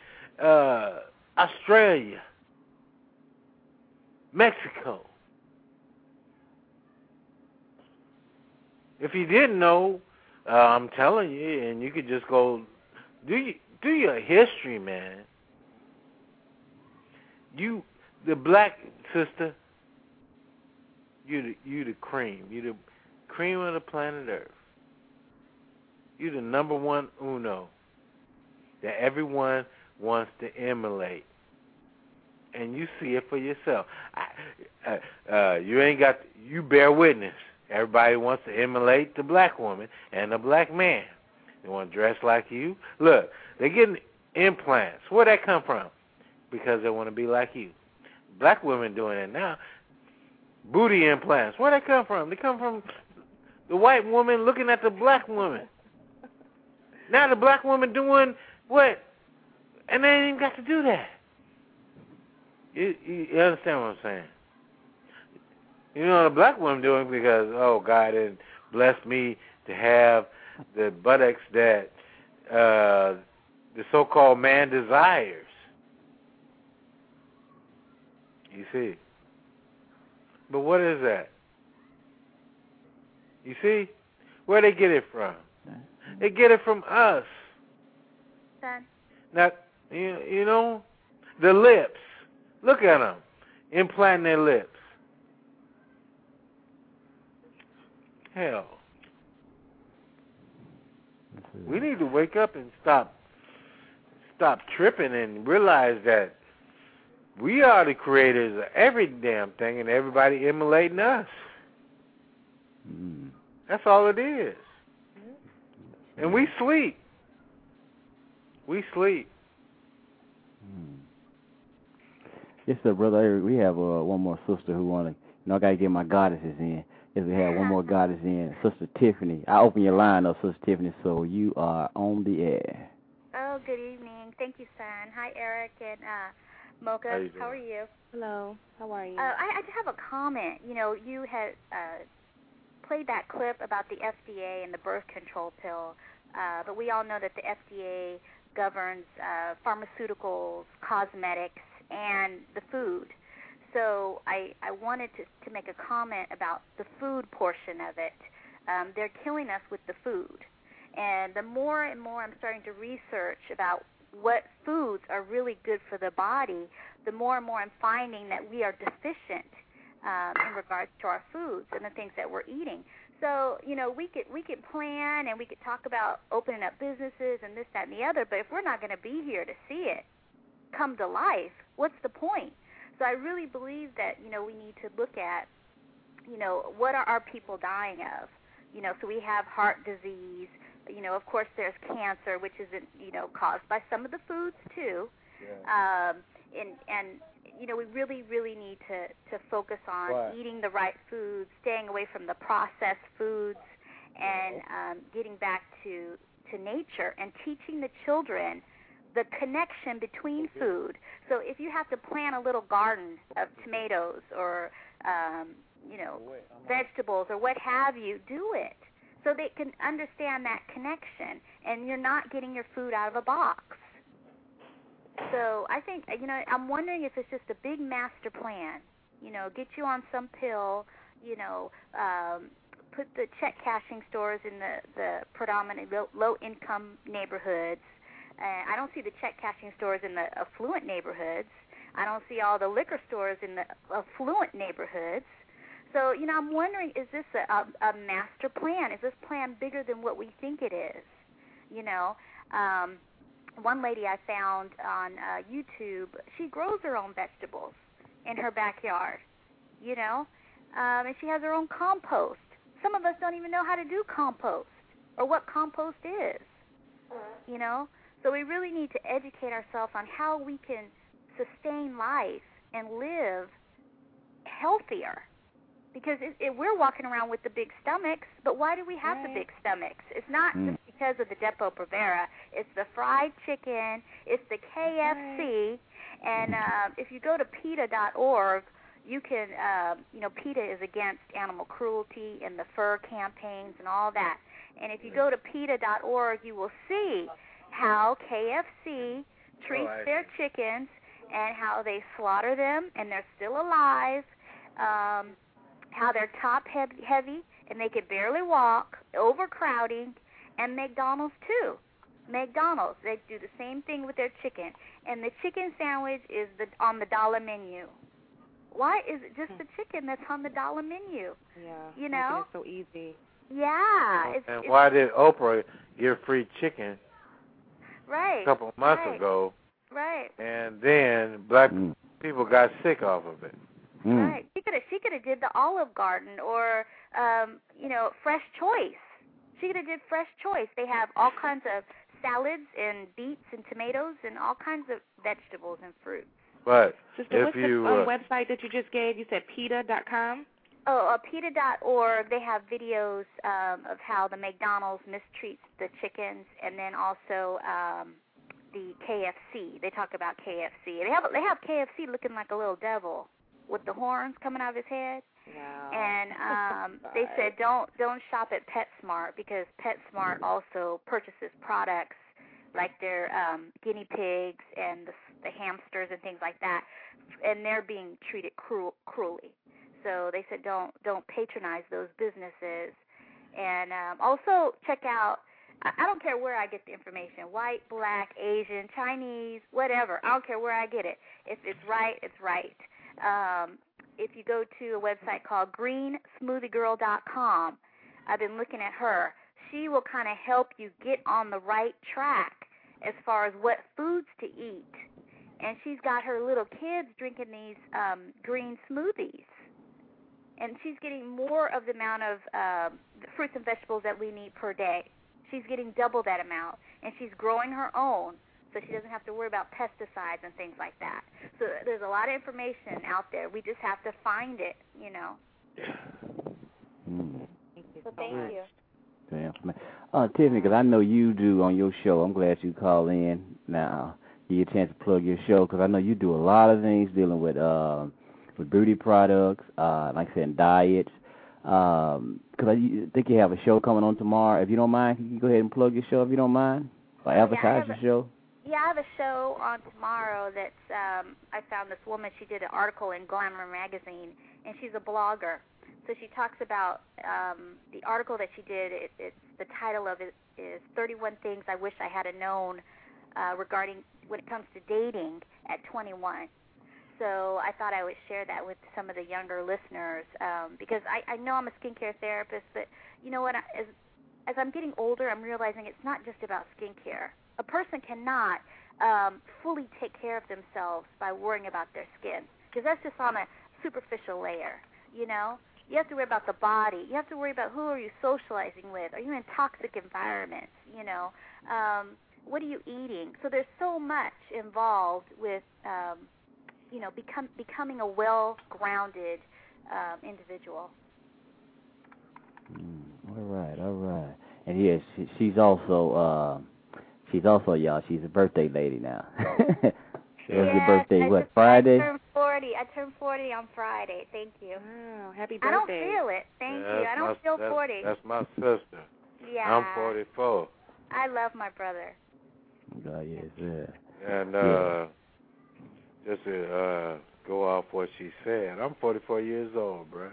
uh, Australia, Mexico. If you didn't know, uh, I'm telling you, and you could just go do you, do your history, man. You, the black sister, you the you the cream, you the cream of the planet Earth. You the number one uno that everyone wants to emulate, and you see it for yourself. I, uh, uh, you ain't got you bear witness. Everybody wants to emulate the black woman and the black man. They want to dress like you. Look, they're getting implants. Where'd that come from? Because they want to be like you. Black women doing it now. Booty implants. Where they come from? They come from the white woman looking at the black woman. Now the black woman doing what? And they ain't even got to do that. You, you, you understand what I'm saying? You know what the black woman doing because oh God didn't bless me to have the buttocks that uh, the so-called man desires. You see. But what is that? You see? Where they get it from? They get it from us. Son. Now, you, you know, the lips. Look at them, implanting their lips. Hell. We need to wake up and stop stop tripping and realize that we are the creators of every damn thing and everybody emulating us. Mm. That's all it is. And we sleep. We sleep. Mm. Yes, sir, brother. We have uh, one more sister who want to. You know, I gotta get my goddesses in. Yes, we have one more goddess in, Sister Tiffany. I open your line up, Sister Tiffany, so you are on the air. Oh, good evening. Thank you, son. Hi, Eric and uh, Mocha. How, you How are you? Hello. How are you? Uh, I, I just have a comment. You know, you had uh, played that clip about the FDA and the birth control pill, uh, but we all know that the FDA governs uh, pharmaceuticals, cosmetics, and the food. So I, I wanted to, to make a comment about the food portion of it. Um, they're killing us with the food. And the more and more I'm starting to research about what foods are really good for the body, the more and more I'm finding that we are deficient um, in regards to our foods and the things that we're eating. So you know we could we could plan and we could talk about opening up businesses and this that and the other, but if we're not going to be here to see it come to life, what's the point? So I really believe that you know we need to look at you know what are our people dying of You know, so we have heart disease. You know, of course, there's cancer, which isn't you know caused by some of the foods too. Yeah. Um, and and you know, we really really need to to focus on Right. eating the right foods, staying away from the processed foods, and um, getting back to to nature and teaching the children the connection between food. So if you have to plant a little garden of tomatoes or um, you know vegetables or what have you, do it so they can understand that connection and you're not getting your food out of a box. So I think you know I'm wondering if it's just a big master plan. You know, get you on some pill. You know, um, put the check cashing stores in the the predominant low, low income neighborhoods. Uh, I don't see the check cashing stores in the affluent neighborhoods. I don't see all the liquor stores in the affluent neighborhoods. So you know, I'm wondering, is this a, a, a master plan? Is this plan bigger than what we think it is? You know, um, one lady I found on uh, YouTube, she grows her own vegetables in her backyard. You know, um, and she has her own compost. Some of us don't even know how to do compost or what compost is. You know, so we really need to educate ourselves on how we can sustain life and live healthier. Because it, it, we're walking around with the big stomachs, but why do we have the big stomachs? It's not Mm. just because of the Depo Provera. It's the fried chicken. It's the KFC. And uh, if you go to PETA.org, you can, uh, you know, PETA is against animal cruelty and the fur campaigns and all that. And if you go to PETA.org, you will see how KFC treats Oh, I their chickens and how they slaughter them and they're still alive. Um, how they're top heavy, heavy and they can barely walk, overcrowding, and McDonald's too. McDonald's, they do the same thing with their chicken, and the chicken sandwich is the on the dollar menu. Why is it just the chicken that's on the dollar menu? Yeah. You know? it so easy. Yeah, it's, And it's why did Oprah give free chicken right. a couple of months right, ago, Right. and then black Mm. people got sick off of it? Mm. Right. She could have she could have did the Olive Garden or um, you know, Fresh Choice. She could have did Fresh Choice. They have all kinds of salads and beets and tomatoes and all kinds of vegetables and fruits. But Sister, if what's you the uh, uh, website that you just gave? You said PETA.com? Oh, uh, PETA.org, they have videos um, of how the McDonald's mistreats the chickens, and then also um, the KFC. They talk about KFC. They have they have KFC looking like a little devil with the horns coming out of his head. No. And um, they said don't don't shop at PetSmart because PetSmart also purchases products like their um, guinea pigs and the, the hamsters and things like that, and they're being treated cruel, cruelly. So they said don't don't patronize those businesses, and um, also check out. I don't care where I get the information, white, black, Asian, Chinese, whatever. I don't care where I get it. If it's right, it's right. Um, if you go to a website called greensmoothiegirl.com, I've been looking at her. She will kind of help you get on the right track as far as what foods to eat. And she's got her little kids drinking these um, green smoothies. And she's getting more of the amount of um, fruits and vegetables that we need per day. She's getting double that amount. And she's growing her own so she doesn't have to worry about pesticides and things like that. So there's a lot of information out there. We just have to find it, you know. Mm. So thank you. Damn, man. Uh, Tiffany, because I know you do on your show. I'm glad you called in. Now, give you a chance to plug your show because I know you do a lot of things dealing with uh, with beauty products, uh, like I said, diets. Because I think you have a show coming on tomorrow. If you don't mind, you can you go ahead and plug your show if you don't mind, or Yeah, advertise have your a- show? Yeah, I have a show on tomorrow that's um I found this woman, she did an article in Glamour magazine and she's a blogger. So she talks about um the article that she did, it, it's the title of it is 31 things I wish I had known uh regarding when it comes to dating at 21. So I thought I would share that with some of the younger listeners um because I I know I'm a skincare therapist, but you know what as as I'm getting older, I'm realizing it's not just about skincare. A person cannot um, fully take care of themselves by worrying about their skin because that's just on a superficial layer, you know. You have to worry about the body. You have to worry about who are you socializing with. Are you in toxic environments? You know, um, what are you eating? So there's so much involved with, um, you know, become becoming a well-grounded um, individual. Mm, all right, all right. And yes, she, she's also uh, she's also y'all. She's a birthday lady now. When's yes, your birthday? I what just, Friday? I turned 40. I turned 40 on Friday. Thank you. Wow, happy birthday! I don't feel it. Thank Yeah, you. I don't my, feel that's, 40. That's my sister. yeah. I'm 44. I love my brother. God, yes, yeah. And uh, just to uh, go off what she said, I'm 44 years old, bruh.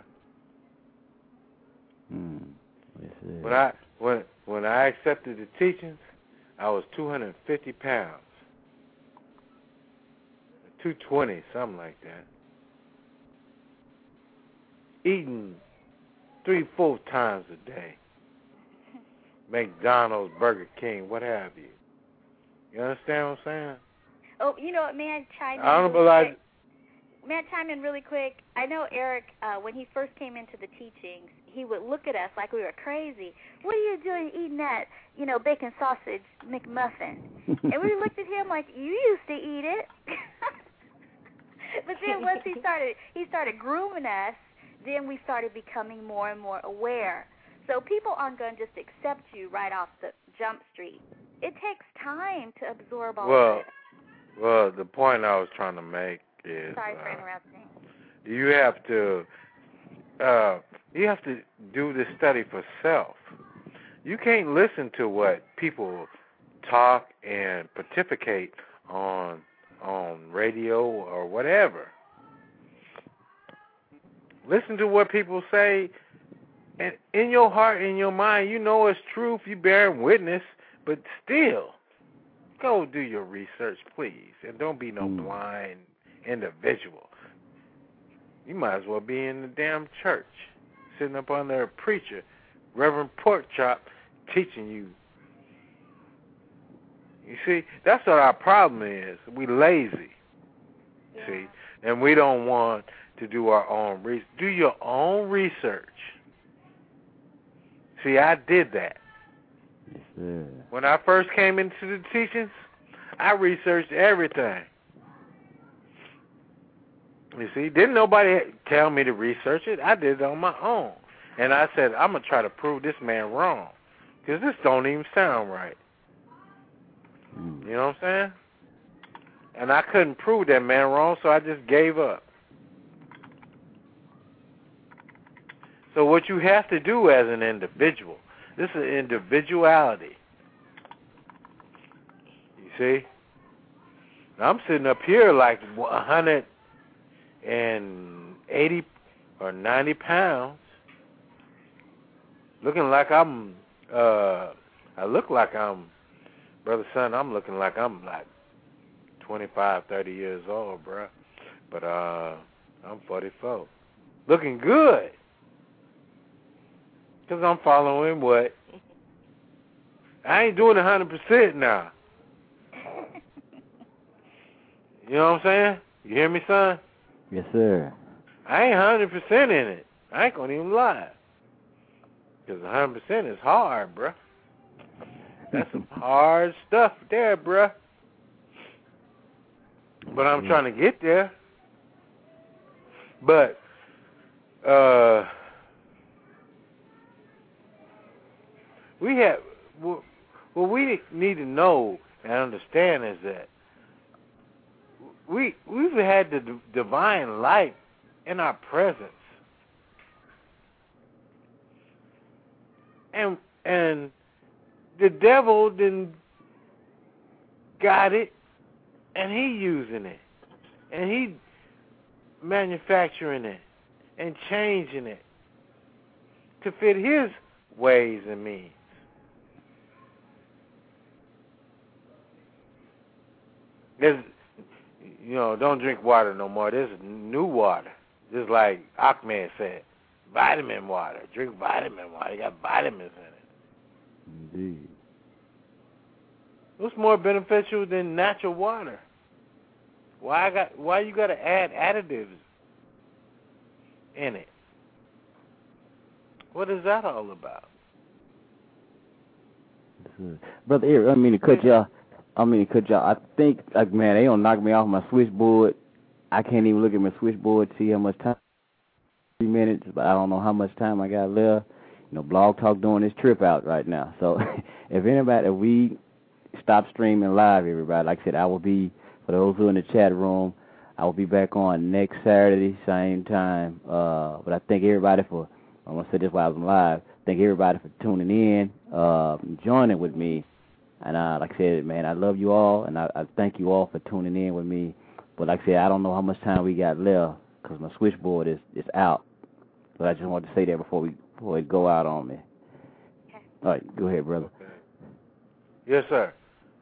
Hmm. When I when when I accepted the teachings, I was 250 pounds, 220, something like that. Eating three, four times a day. McDonald's, Burger King, what have you. You understand what I'm saying? Oh, you know what? May I chime in? I don't really believe. quick? May I chime in really quick? I know Eric, uh, when he first came into the teachings, he would look at us like we were crazy. What are you doing eating that, you know, bacon sausage McMuffin? and we looked at him like, you used to eat it. but then once he started, he started grooming us. Then we started becoming more and more aware. So people aren't going to just accept you right off the jump street. It takes time to absorb all Well, of it. Well, the point I was trying to make is Sorry for uh, interrupting. you have to uh, you have to do this study for self. You can't listen to what people talk and pontificate on on radio or whatever. Listen to what people say, and in your heart, in your mind, you know it's truth. You bear witness, but still, go do your research, please, and don't be no hmm. blind individual. You might as well be in the damn church, sitting up under a preacher, Reverend Porkchop, teaching you. You see, that's what our problem is. We lazy. See, and we don't want to do our own research. Do your own research. See, I did that. Yes, sir. When I first came into the teachings, I researched everything. You see, didn't nobody tell me to research it. I did it on my own. And I said, I'm going to try to prove this man wrong. Because this don't even sound right. Mm. You know what I'm saying? And I couldn't prove that man wrong, so I just gave up. So what you have to do as an individual, this is individuality. You see? I'm sitting up here like 180 or 90 pounds, looking like I'm. uh I look like I'm, brother son. I'm looking like I'm like 25, 30 years old, bruh. But uh, I'm 44, looking good. Cause I'm following what I ain't doing a hundred percent now. You know what I'm saying? You hear me, son? Yes, sir. I ain't hundred percent in it. I ain't gonna even lie. Cause a hundred percent is hard, bruh. That's some hard stuff there, bruh. But I'm trying to get there. But uh we have what we need to know and understand is that we we've had the d- divine light in our presence, and and the devil then got it, and he using it, and he manufacturing it and changing it to fit his ways and means. There's, you know, don't drink water no more. This is new water. Just like Ahmed said, vitamin water. Drink vitamin water. You got vitamins in it. Indeed. What's more beneficial than natural water? Why I got? Why you got to add additives in it? What is that all about? Brother Eric, I mean to cut y'all. I mean cut y'all. I think like man, they don't knock me off my switchboard. I can't even look at my switchboard to see how much time. Three minutes, but I don't know how much time I got left. You know, Blog Talk doing this trip out right now. So if anybody, if we stop streaming live, everybody, like I said, I will be for those who are in the chat room. I will be back on next Saturday, same time. Uh, but I thank everybody for. I'm gonna say this while I'm live. Thank everybody for tuning in, uh, joining with me. And uh, like I said, man, I love you all, and I, I thank you all for tuning in with me. But like I said, I don't know how much time we got left because my switchboard is is out. But I just wanted to say that before we before it go out on me. Okay. All right, go ahead, brother. Okay. Yes, sir.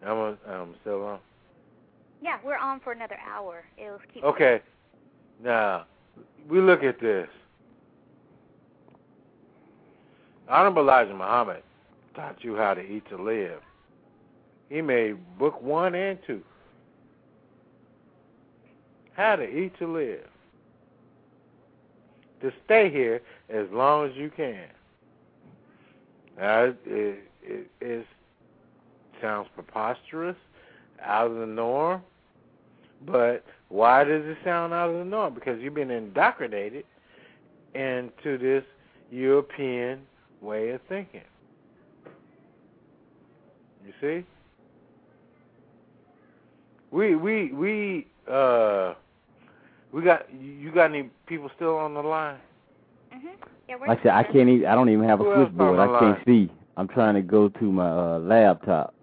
I'm a, I'm still on. Yeah, we're on for another hour. It'll keep. Okay. Now, we look at this. Honorable Elijah Muhammad taught you how to eat to live. He made book one and two. How to eat to live. To stay here as long as you can. Now, it, it, it, it sounds preposterous, out of the norm, but why does it sound out of the norm? Because you've been indoctrinated into this European way of thinking. You see? We we we uh we got you got any people still on the line? Mhm. Yeah, we're Like I said, I can't even. I don't even have a Who else switchboard. I can't see. I'm trying to go to my uh, laptop.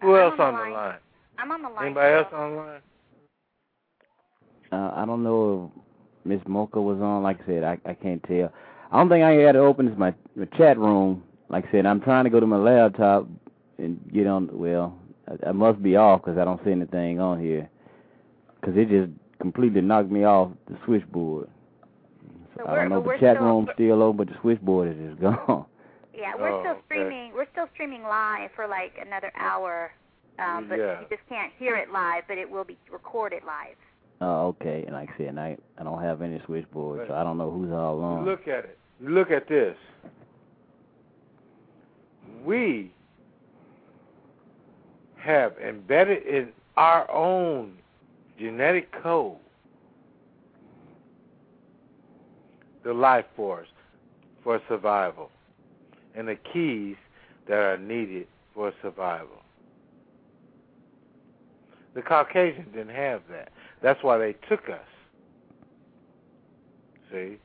Who I'm else on on the the line. line? I'm on the line. Anybody else on the line? Uh, I don't know if Miss Mocha was on. Like I said, I I can't tell. I don't think I had to open is my, my chat room. Like I said, I'm trying to go to my laptop and get on. Well, I, I must be off because I don't see anything on here. Because it just completely knocked me off the switchboard. So I don't know if the chat still- room's still open, but the switchboard is just gone. Yeah, we're Oh, still okay. streaming. We're still streaming live for like another hour, um, but Yeah. you just can't hear it live. But it will be recorded live. Oh, okay. And like I said, and I I don't have any switchboard, so I don't know who's all on. look at it. Look at this. We have embedded in our own genetic code the life force for survival and the keys that are needed for survival. The Caucasians didn't have that. That's why they took us. See?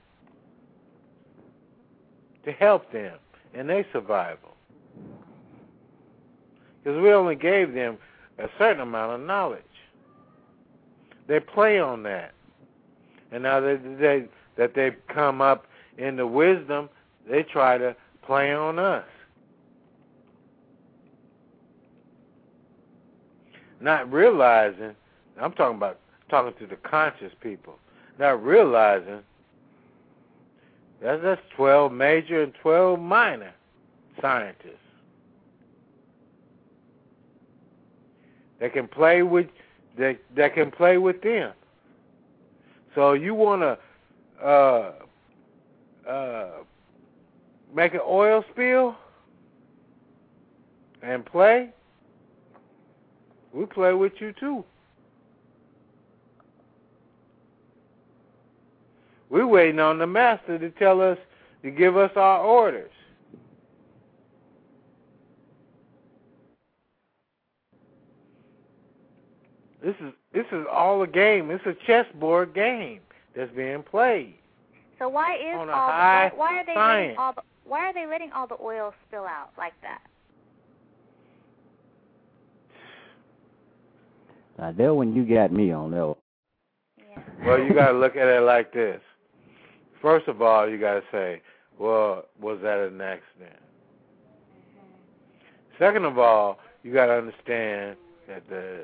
To help them in their survival. Because we only gave them a certain amount of knowledge. They play on that. And now that they, that they've come up in the wisdom, they try to play on us. Not realizing, I'm talking about talking to the conscious people, not realizing that's, that's 12 major and 12 minor scientists. That can play with that that can play with them. So you want to uh, uh, make an oil spill and play? We play with you too. We're waiting on the master to tell us to give us our orders. This is this is all a game. It's a chessboard game that's being played. So why is On a all high why, why are they science. letting all the why are they letting all the oil spill out like that? Now there when you got me on there. Well, you got to look at it like this. First of all, you got to say, well, was that an accident? Mm-hmm. Second of all, you got to understand that the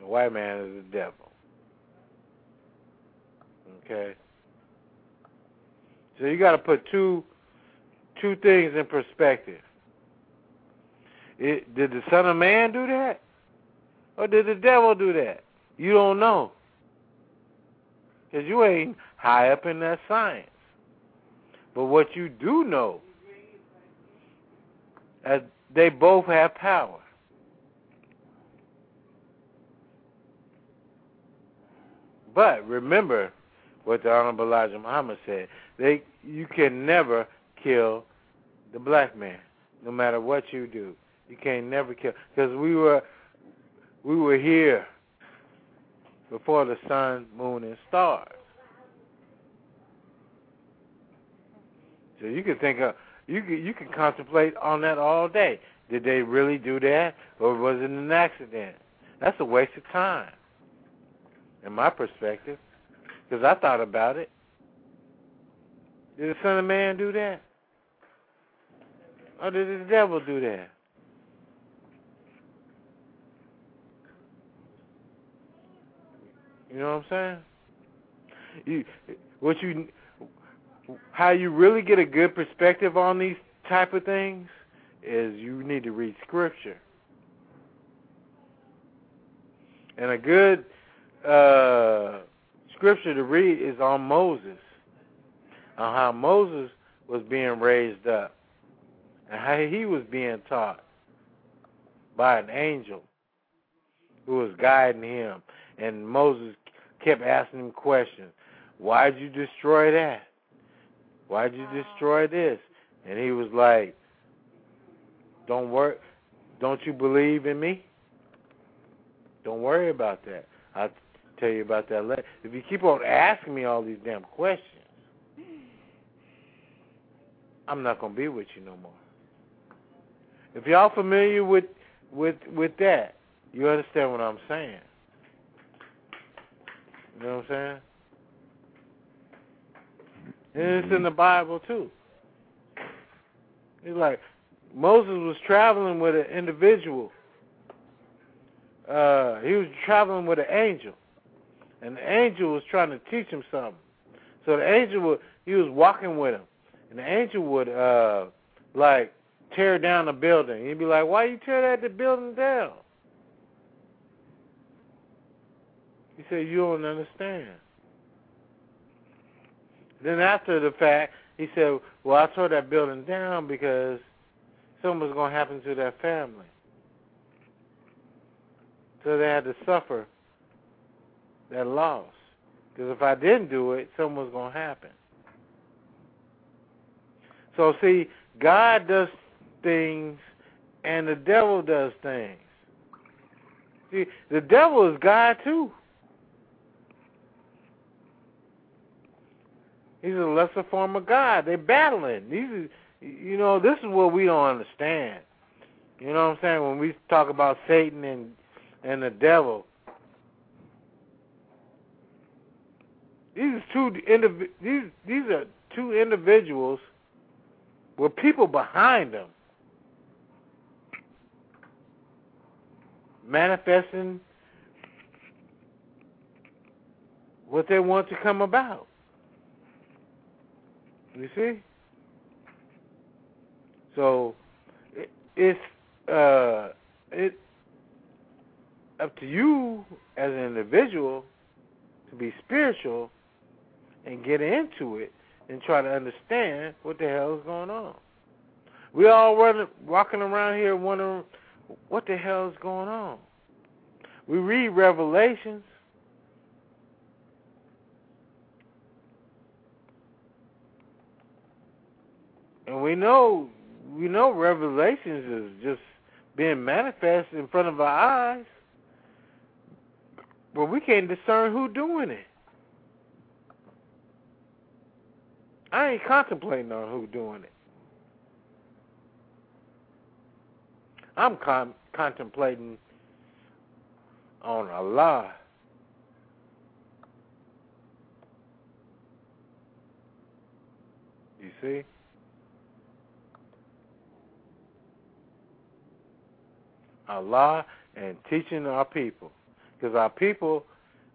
the white man is the devil. Okay. So you got to put two two things in perspective. It, did the Son of Man do that, or did the devil do that? You don't know, because you ain't high up in that science. But what you do know, as they both have power. But remember what the Honorable Elijah Muhammad said. They you can never kill the black man, no matter what you do. You can never kill because we were we were here before the sun, moon, and stars. So you can think of you can you can contemplate on that all day. Did they really do that, or was it an accident? That's a waste of time, in my perspective, because I thought about it. Did the Son of Man do that? Or did the devil do that? You know what I'm saying? You, what you, how you really get a good perspective on these type of things is you need to read scripture. And a good uh, scripture to read is on Moses, on how Moses was being raised up, and how he was being taught by an angel who was guiding him. And Moses kept asking him questions. Why'd you destroy that? Why'd you destroy this? And he was like, Don't worry don't you believe in me? Don't worry about that. I'll tell you about that. If you keep on asking me all these damn questions, I'm not gonna be with you no more. If y'all familiar with with with that, you understand what I'm saying. You know what I'm saying? And it's in the Bible too. It's like Moses was traveling with an individual. Uh, he was traveling with an angel, and the angel was trying to teach him something. So the angel would he was walking with him, and the angel would uh like tear down a building. He'd be like, "Why you tear that the building down?" He said, "You don't understand." Then after the fact, he said, "Well, I tore that building down because something was going to happen to that family." So they had to suffer that loss. Because if I didn't do it, something was going to happen. So, see, God does things and the devil does things. See, the devil is God too. He's a lesser form of God. They're battling. These you know, this is what we don't understand. You know what I'm saying? When we talk about Satan and and the devil, these two indiv- these these are two individuals with people behind them manifesting what they want to come about. You see? So it, it's uh, it up to you as an individual to be spiritual and get into it and try to understand what the hell is going on. We all running, walking around here wondering what the hell is going on. We read Revelations. And we know we know Revelations is just being manifest in front of our eyes. But we can't discern who doing it. I ain't contemplating on who doing it. I'm con- contemplating on Allah. You see? Allah and teaching our people. Because our people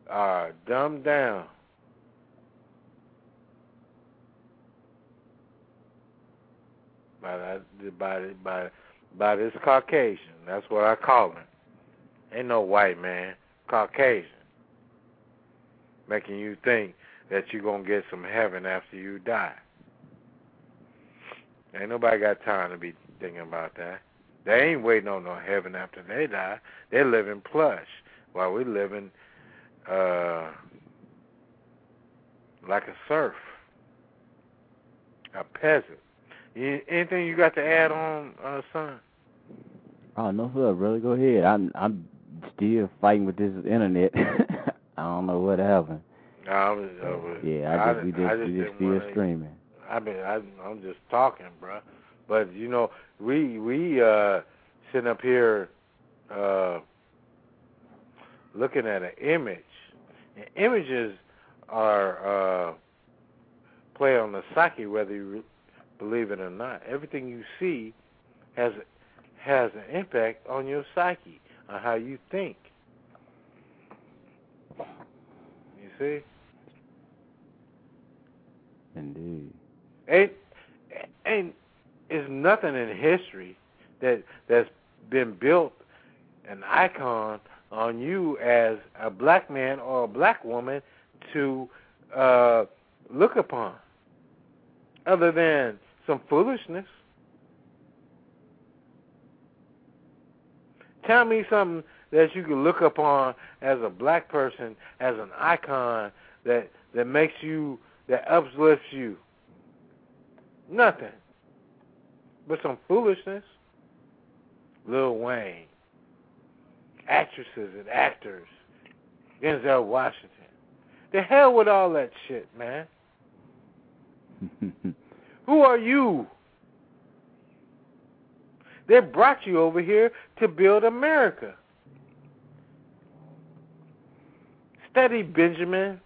are dumbed down. By that, by by by this Caucasian. That's what I call him. Ain't no white man, Caucasian. Making you think that you're gonna get some heaven after you die. Ain't nobody got time to be thinking about that. They ain't waiting on no heaven after they die. They're living plush while we living uh like a serf, a peasant. Anything you got to add on, uh, son? Oh no, sir. Brother, go ahead. I'm I'm still fighting with this internet. I don't know what happened. No, I was, I was, yeah, I, I just we just, I just we just still wanna- streaming. I mean, I, I'm just talking, bruh. But you know, we we uh sitting up here uh looking at an image. And images are uh play on the psyche, whether you believe it or not. Everything you see has has an impact on your psyche, on how you think. You see? Indeed. ain't ain't is nothing in history that that's been built an icon on you as a black man or a black woman to uh look upon other than some foolishness tell me something that you can look upon as a black person as an icon that that makes you that uplifts you Nothing. But some foolishness. Lil Wayne. Actresses and actors. Denzel Washington. The hell with all that shit, man. Who are you? They brought you over here to build America. Study Benjamin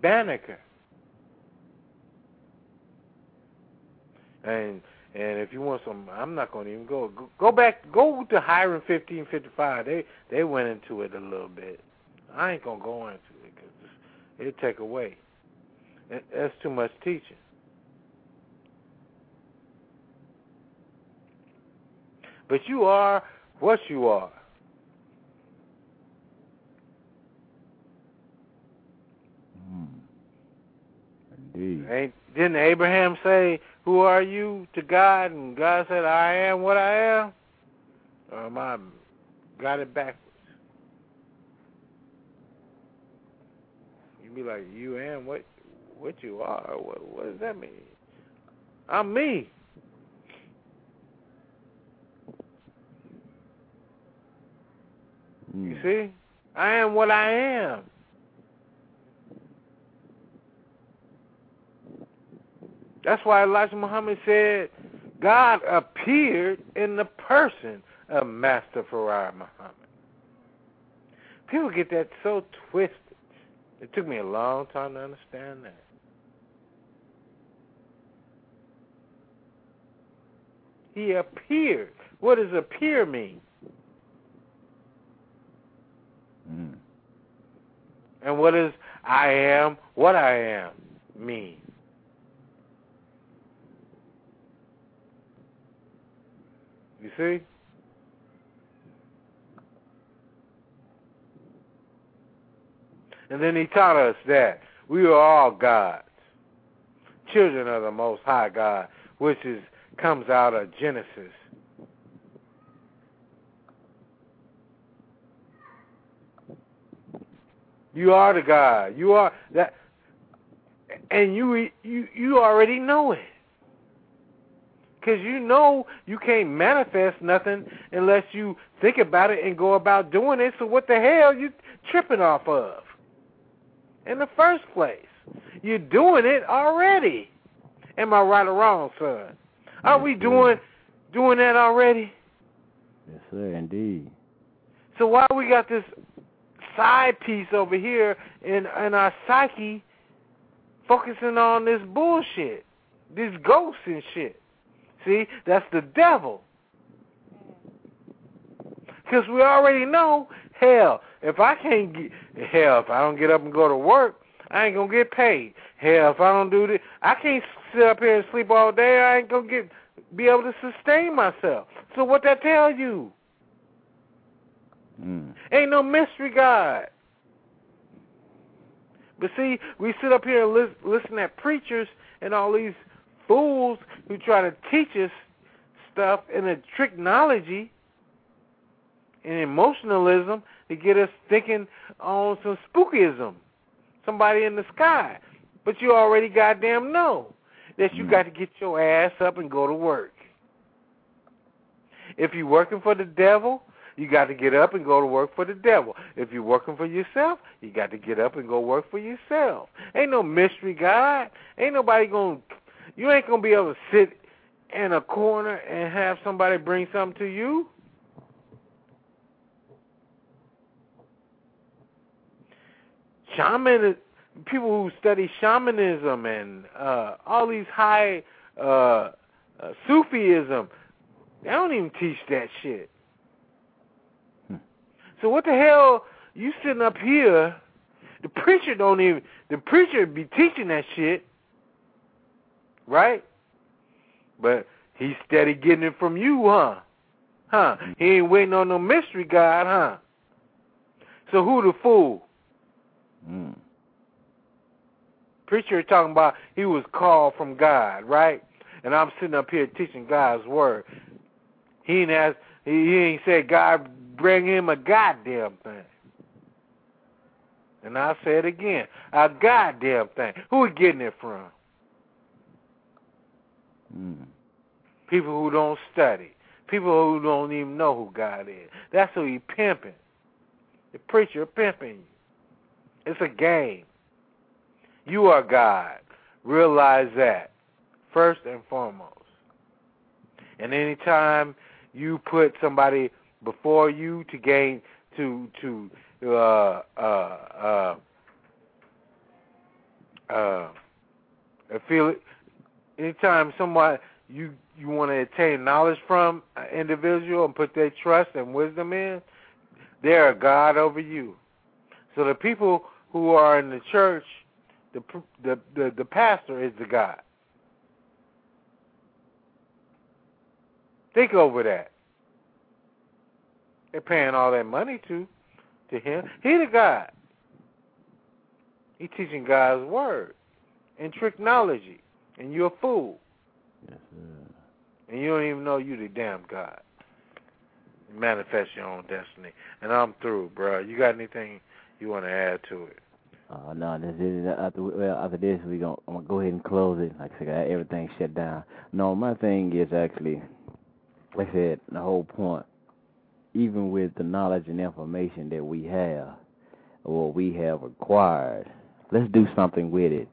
Banneker. And and if you want some, I'm not going to even go. go. Go back, go to Hiram 1555. They they went into it a little bit. I ain't gonna go into it because it take away. That's too much teaching. But you are what you are. Hmm. Indeed. Ain't didn't Abraham say, "Who are you?" to God, and God said, "I am what I am." Or am I got it backwards? You'd be like, "You am what? What you are? What? What does that mean?" I'm me. You mm. see, I am what I am. That's why Elijah Muhammad said God appeared in the person of Master Fard Muhammad. People get that so twisted. It took me a long time to understand that. He appeared. What does appear mean? Mm. And what does I am what I am mean? You see? And then he taught us that we are all gods, children of the Most High God, which is comes out of Genesis. You are the God. You are that, and you you you already know it. Because you know you can't manifest nothing unless you think about it and go about doing it. So what the hell you tripping off of? In the first place, you're doing it already. Am I right or wrong, son? Are we doing doing that already? Yes, sir. Indeed. So why we got this side piece over here in in our psyche focusing on this bullshit, this ghosts and shit? See, that's the devil. Because we already know, hell, if I can't get, hell, if I don't get up and go to work, I ain't gonna get paid. Hell, if I don't do this, I can't sit up here and sleep all day. I ain't gonna get be able to sustain myself. So what that tell you? Mm. Ain't no mystery God. But see, we sit up here and lis- listen at preachers and all these fools who try to teach us stuff in a tricknology and emotionalism to get us thinking on some spookism, somebody in the sky. But you already goddamn know that you got to get your ass up and go to work. If you're working for the devil, you got to get up and go to work for the devil. If you're working for yourself, you got to get up and go work for yourself. Ain't no mystery God. Ain't nobody going to, you ain't going to be able to sit in a corner and have somebody bring something to you. Shaman, people who study shamanism and uh, all these high uh, uh, Sufism, they don't even teach that shit. So what the hell? You sitting up here? The preacher don't even. The preacher be teaching that shit, right? But he's steady getting it from you, huh? Huh? He ain't waiting on no mystery God, huh? So who the fool? Mm. Preacher talking about he was called from God, right? And I'm sitting up here teaching God's word. He ain't asked, he, he ain't said God bring him a goddamn thing. And I'll say it again, a goddamn thing. Who are getting it from? Mm. People who don't study. People who don't even know who God is. That's who he pimping. The preacher pimping you. It's a game. You are God. Realize that first and foremost. And anytime you put somebody before you to gain to to uh uh uh uh feel it anytime someone you you want to attain knowledge from an individual and put their trust and wisdom in, they're a God over you. So the people who are in the church, the the the, the pastor is the God. Think over that. They're paying all that money to to him. He the God. He teaching God's word and tricknology, and you're a fool. Yes, sir. And you don't even know you the damn God. Manifest your own destiny. And I'm through, bro. You got anything you want to add to it? Uh, no, this is after well after this we gonna I'm gonna go ahead and close it. Like I said, everything shut down. No, my thing is actually, like I said, the whole point. Even with the knowledge and information that we have, or we have acquired, let's do something with it.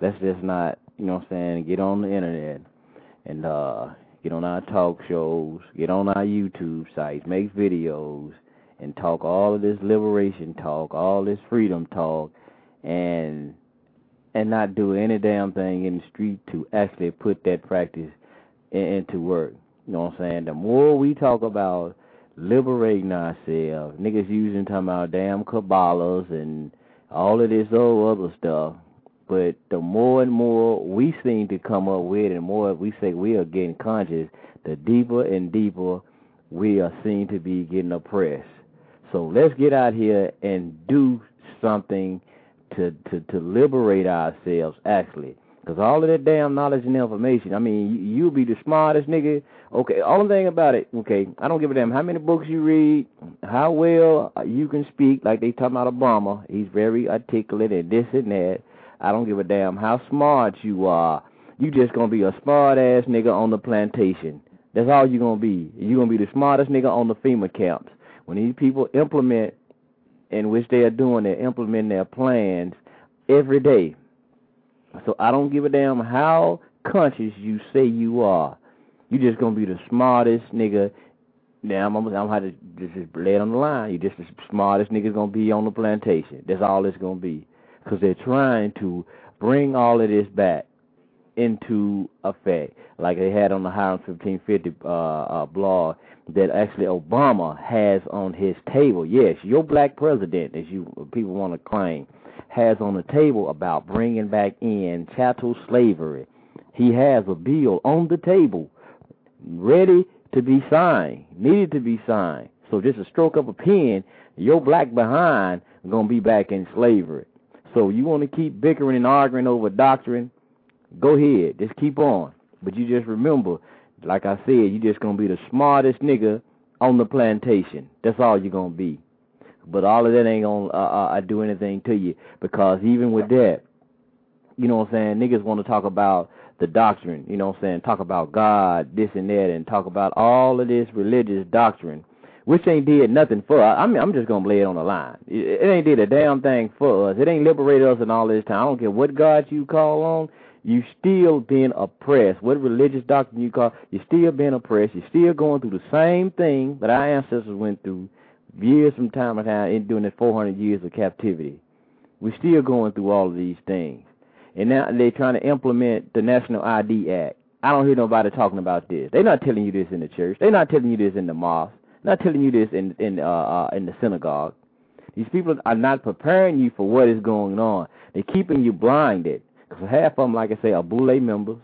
Let's just not, you know, what I'm saying, get on the internet and uh get on our talk shows, get on our YouTube sites, make videos, and talk all of this liberation talk, all this freedom talk, and and not do any damn thing in the street to actually put that practice in, into work. You know what I'm saying? The more we talk about liberating ourselves, niggas using talking about damn Kabbalahs and all of this old other stuff. But the more and more we seem to come up with, and more we say we are getting conscious, the deeper and deeper we are seen to be getting oppressed. So let's get out here and do something to to to liberate ourselves actually. Cause all of that damn knowledge and information, I mean, you, will be the smartest nigga. Okay, only thing about it, okay, I don't give a damn how many books you read, how well you can speak. Like they talking about Obama, he's very articulate and this and that. I don't give a damn how smart you are. You just gonna be a smart ass nigga on the plantation. That's all you gonna be. You gonna be the smartest nigga on the FEMA camps. When these people implement in which they are doing, they're implementing their plans every day. So I don't give a damn how conscious you say you are. You just gonna be the smartest nigga. Now I'm, I'm, gonna just, just lay it on the line. You just the smartest nigga gonna be on the plantation. That's all it's gonna be. Cause they're trying to bring all of this back into effect, like they had on the Hiram 1550 uh, uh, blog that actually Obama has on his table. Yes, your black president, as you people want to claim, has on the table about bringing back in chattel slavery. He has a bill on the table, ready to be signed, needed to be signed. So just a stroke of a pen, your black behind gonna be back in slavery. So you want to keep bickering and arguing over doctrine? Go ahead, just keep on. But you just remember, like I said, you just gonna be the smartest nigga on the plantation. That's all you're gonna be. But all of that ain't gonna uh, uh, do anything to you because even with that, you know what I'm saying? Niggas want to talk about the doctrine, you know what I'm saying? Talk about God, this and that, and talk about all of this religious doctrine, which ain't did nothing for us. I mean, I'm just gonna lay it on the line. It, ain't did a damn thing for us. It ain't liberated us in all this time. I don't care what God you call on. You still being oppressed. What religious doctrine you call? You still being oppressed. You're still going through the same thing that our ancestors went through years from time to time in doing this 400 years of captivity. We're still going through all of these things. And now they're trying to implement the National ID Act. I don't hear nobody talking about this. They're not telling you this in the church. They're not telling you this in the mosque. Not telling you this in in uh, uh in the synagogue. These people are not preparing you for what is going on. They're keeping you blinded. Because half of them, like I say, are Boule members.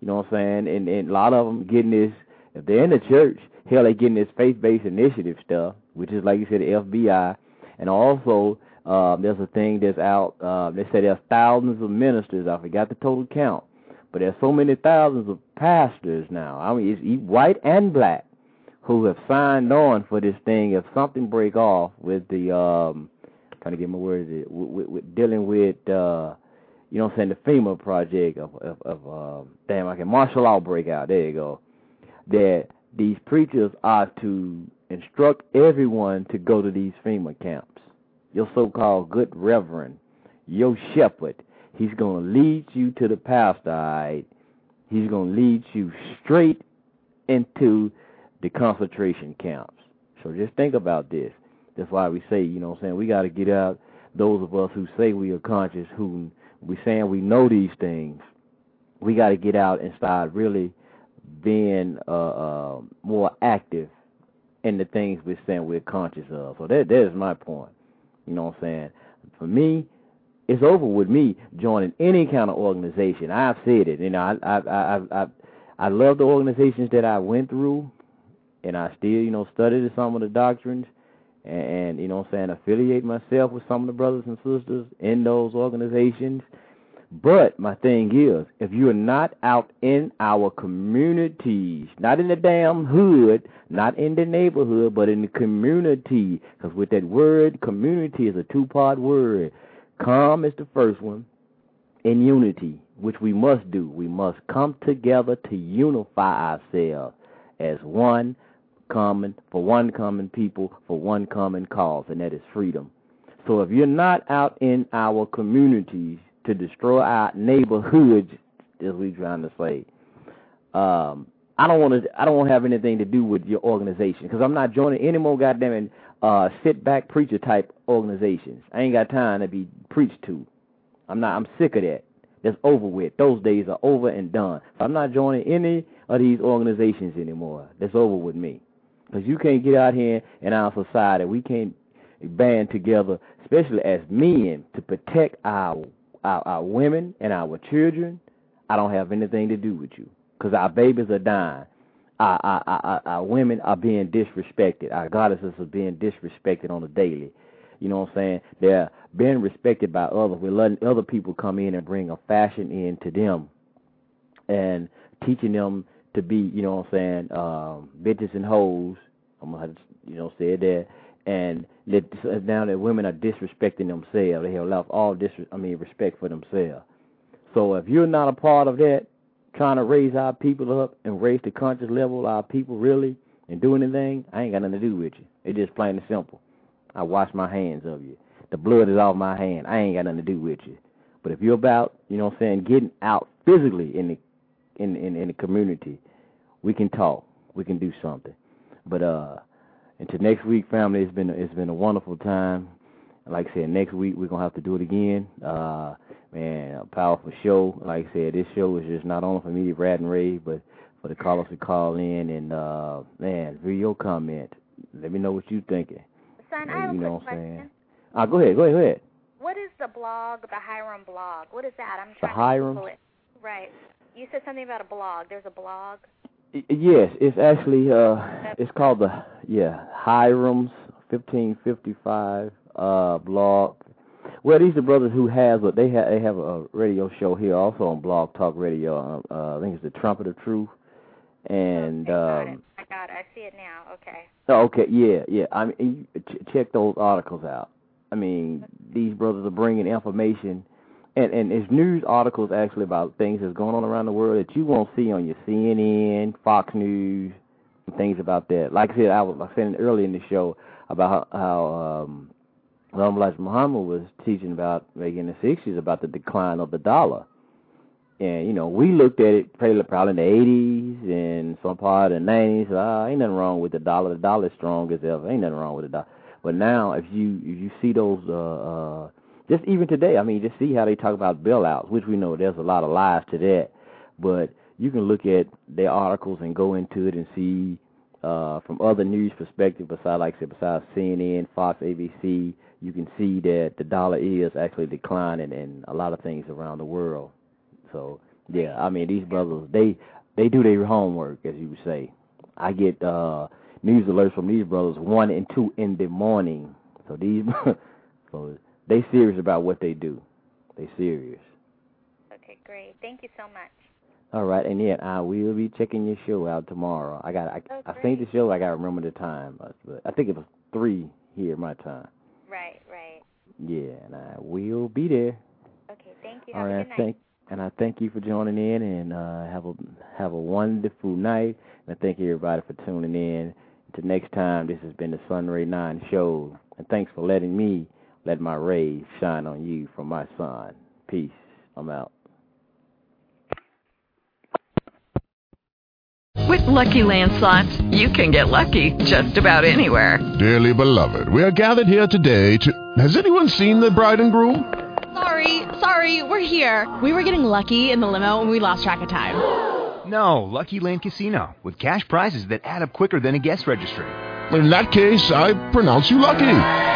You know what I'm saying? And, and a lot of them getting this, if they're in the church, hell, they're getting this faith-based initiative stuff, which is, like you said, the FBI. And also, uh, there's a thing that's out. Uh, they say there's thousands of ministers. I forgot the total count, but there's so many thousands of pastors now. I mean, it's white and black who have signed on for this thing. If something break off with the, um, trying to get my words, with, with, with dealing with, uh, you know, I'm saying the FEMA project of, of, of um, damn, I can martial law break out. There you go. That these preachers are to instruct everyone to go to these FEMA camps your so called good reverend, your shepherd, he's going to lead you to the pastor, right? He's going to lead you straight into the concentration camps. So just think about this. That's why we say, you know what I'm saying, we got to get out those of us who say we are conscious, who we saying we know these things. We got to get out and start really being uh, uh, more active in the things we're saying we're conscious of. So that that is my point. You know what I'm saying? For me, it's over with me joining any kind of organization. I've said it. You know, I I I I I love the organizations that I went through, and I still you know studied some of the doctrines, and, and you know what I'm saying affiliate myself with some of the brothers and sisters in those organizations. But my thing is, if you're not out in our communities, not in the damn hood, not in the neighborhood, but in the community, because with that word, community is a two part word. Calm is the first one, and unity, which we must do. We must come together to unify ourselves as one common, for one common people, for one common cause, and that is freedom. So if you're not out in our communities, to destroy our neighborhoods, as we trying to say. Um, I don't want to. I don't want to have anything to do with your organization because I'm not joining any more goddamn uh, sit back preacher type organizations. I ain't got time to be preached to. I'm not. I'm sick of that. That's over with. Those days are over and done. I'm not joining any of these organizations anymore. That's over with me. Because you can't get out here in our society. We can't band together, especially as men, to protect our our, our women and our children, I don't have anything to do with you because our babies are dying. Our, our, our, our women are being disrespected. Our goddesses are being disrespected on a daily. You know what I'm saying? They're being respected by others. We're letting other people come in and bring a fashion in to them and teaching them to be, you know what I'm saying, um, bitches and hoes. I'm going to, you know, say that and that now that women are disrespecting themselves, they have lost all dis I mean respect for themselves. So if you're not a part of that, trying to raise our people up and raise the conscious level of our people really and do anything, I ain't got nothing to do with you. It's just plain and simple. I wash my hands of you. The blood is off my hand. I ain't got nothing to do with you. But if you're about, you know what I'm saying, getting out physically in the in in, in the community, we can talk. We can do something. But uh until next week, family, it's been it's been a wonderful time. Like I said, next week we're gonna have to do it again. Uh, man, a powerful show. Like I said, this show is just not only for me, Brad and Ray, but for the callers to call in and uh, man, read your comment. Let me know what you're thinking. Son, and, I have you a know quick what I'm question. saying. Ah, go ahead, go ahead, go ahead. What is the blog, the Hiram blog? What is that? I'm The trying Hiram? to Google it. Right. You said something about a blog. There's a blog. Yes, it's actually uh, it's called the yeah Hiram's 1555 uh blog. Well, these are brothers who have, but they have they have a radio show here also on Blog Talk Radio. Uh, uh, I think it's the Trumpet of Truth, and okay, got um, it. I got it. I see it now. Okay. Oh, okay, yeah, yeah. I mean, ch- check those articles out. I mean, these brothers are bringing information, and and it's news articles actually about things that's going on around the world that you won't see on your CNN, Fox News, and things about that. Like I said, I was saying earlier in the show about how, how um, Elijah Muhammad was teaching about making in the '60s about the decline of the dollar. And you know, we looked at it probably, probably in the '80s and some part of the '90s. Ah, ain't nothing wrong with the dollar. The dollar's strong as ever. Ain't nothing wrong with the dollar. But now, if you if you see those, uh, uh, just even today, I mean, just see how they talk about bailouts, which we know there's a lot of lies to that. But you can look at their articles and go into it and see uh, from other news perspective, besides like I said, besides CNN, Fox, ABC, you can see that the dollar is actually declining in a lot of things around the world. So yeah, I mean these brothers they they do their homework as you would say. I get uh news alerts from these brothers one and two in the morning. So these so they serious about what they do. They serious. Okay, great. Thank you so much. All right, and yeah, I will be checking your show out tomorrow. I got I, oh, I seen the show. I got to remember the time, but I think it was three here my time. Right, right. Yeah, and I will be there. Okay, thank you. All Have right, a good night. thank and I thank you for joining in, and uh, have a have a wonderful night. And I thank everybody for tuning in. Until next time, this has been the Sunray Nine Show, and thanks for letting me let my rays shine on you from my sun. Peace. I'm out. With Lucky Land slots, you can get lucky just about anywhere. Dearly beloved, we are gathered here today to. Has anyone seen the bride and groom? Sorry, sorry, we're here. We were getting lucky in the limo and we lost track of time. No, Lucky Land Casino, with cash prizes that add up quicker than a guest registry. In that case, I pronounce you lucky.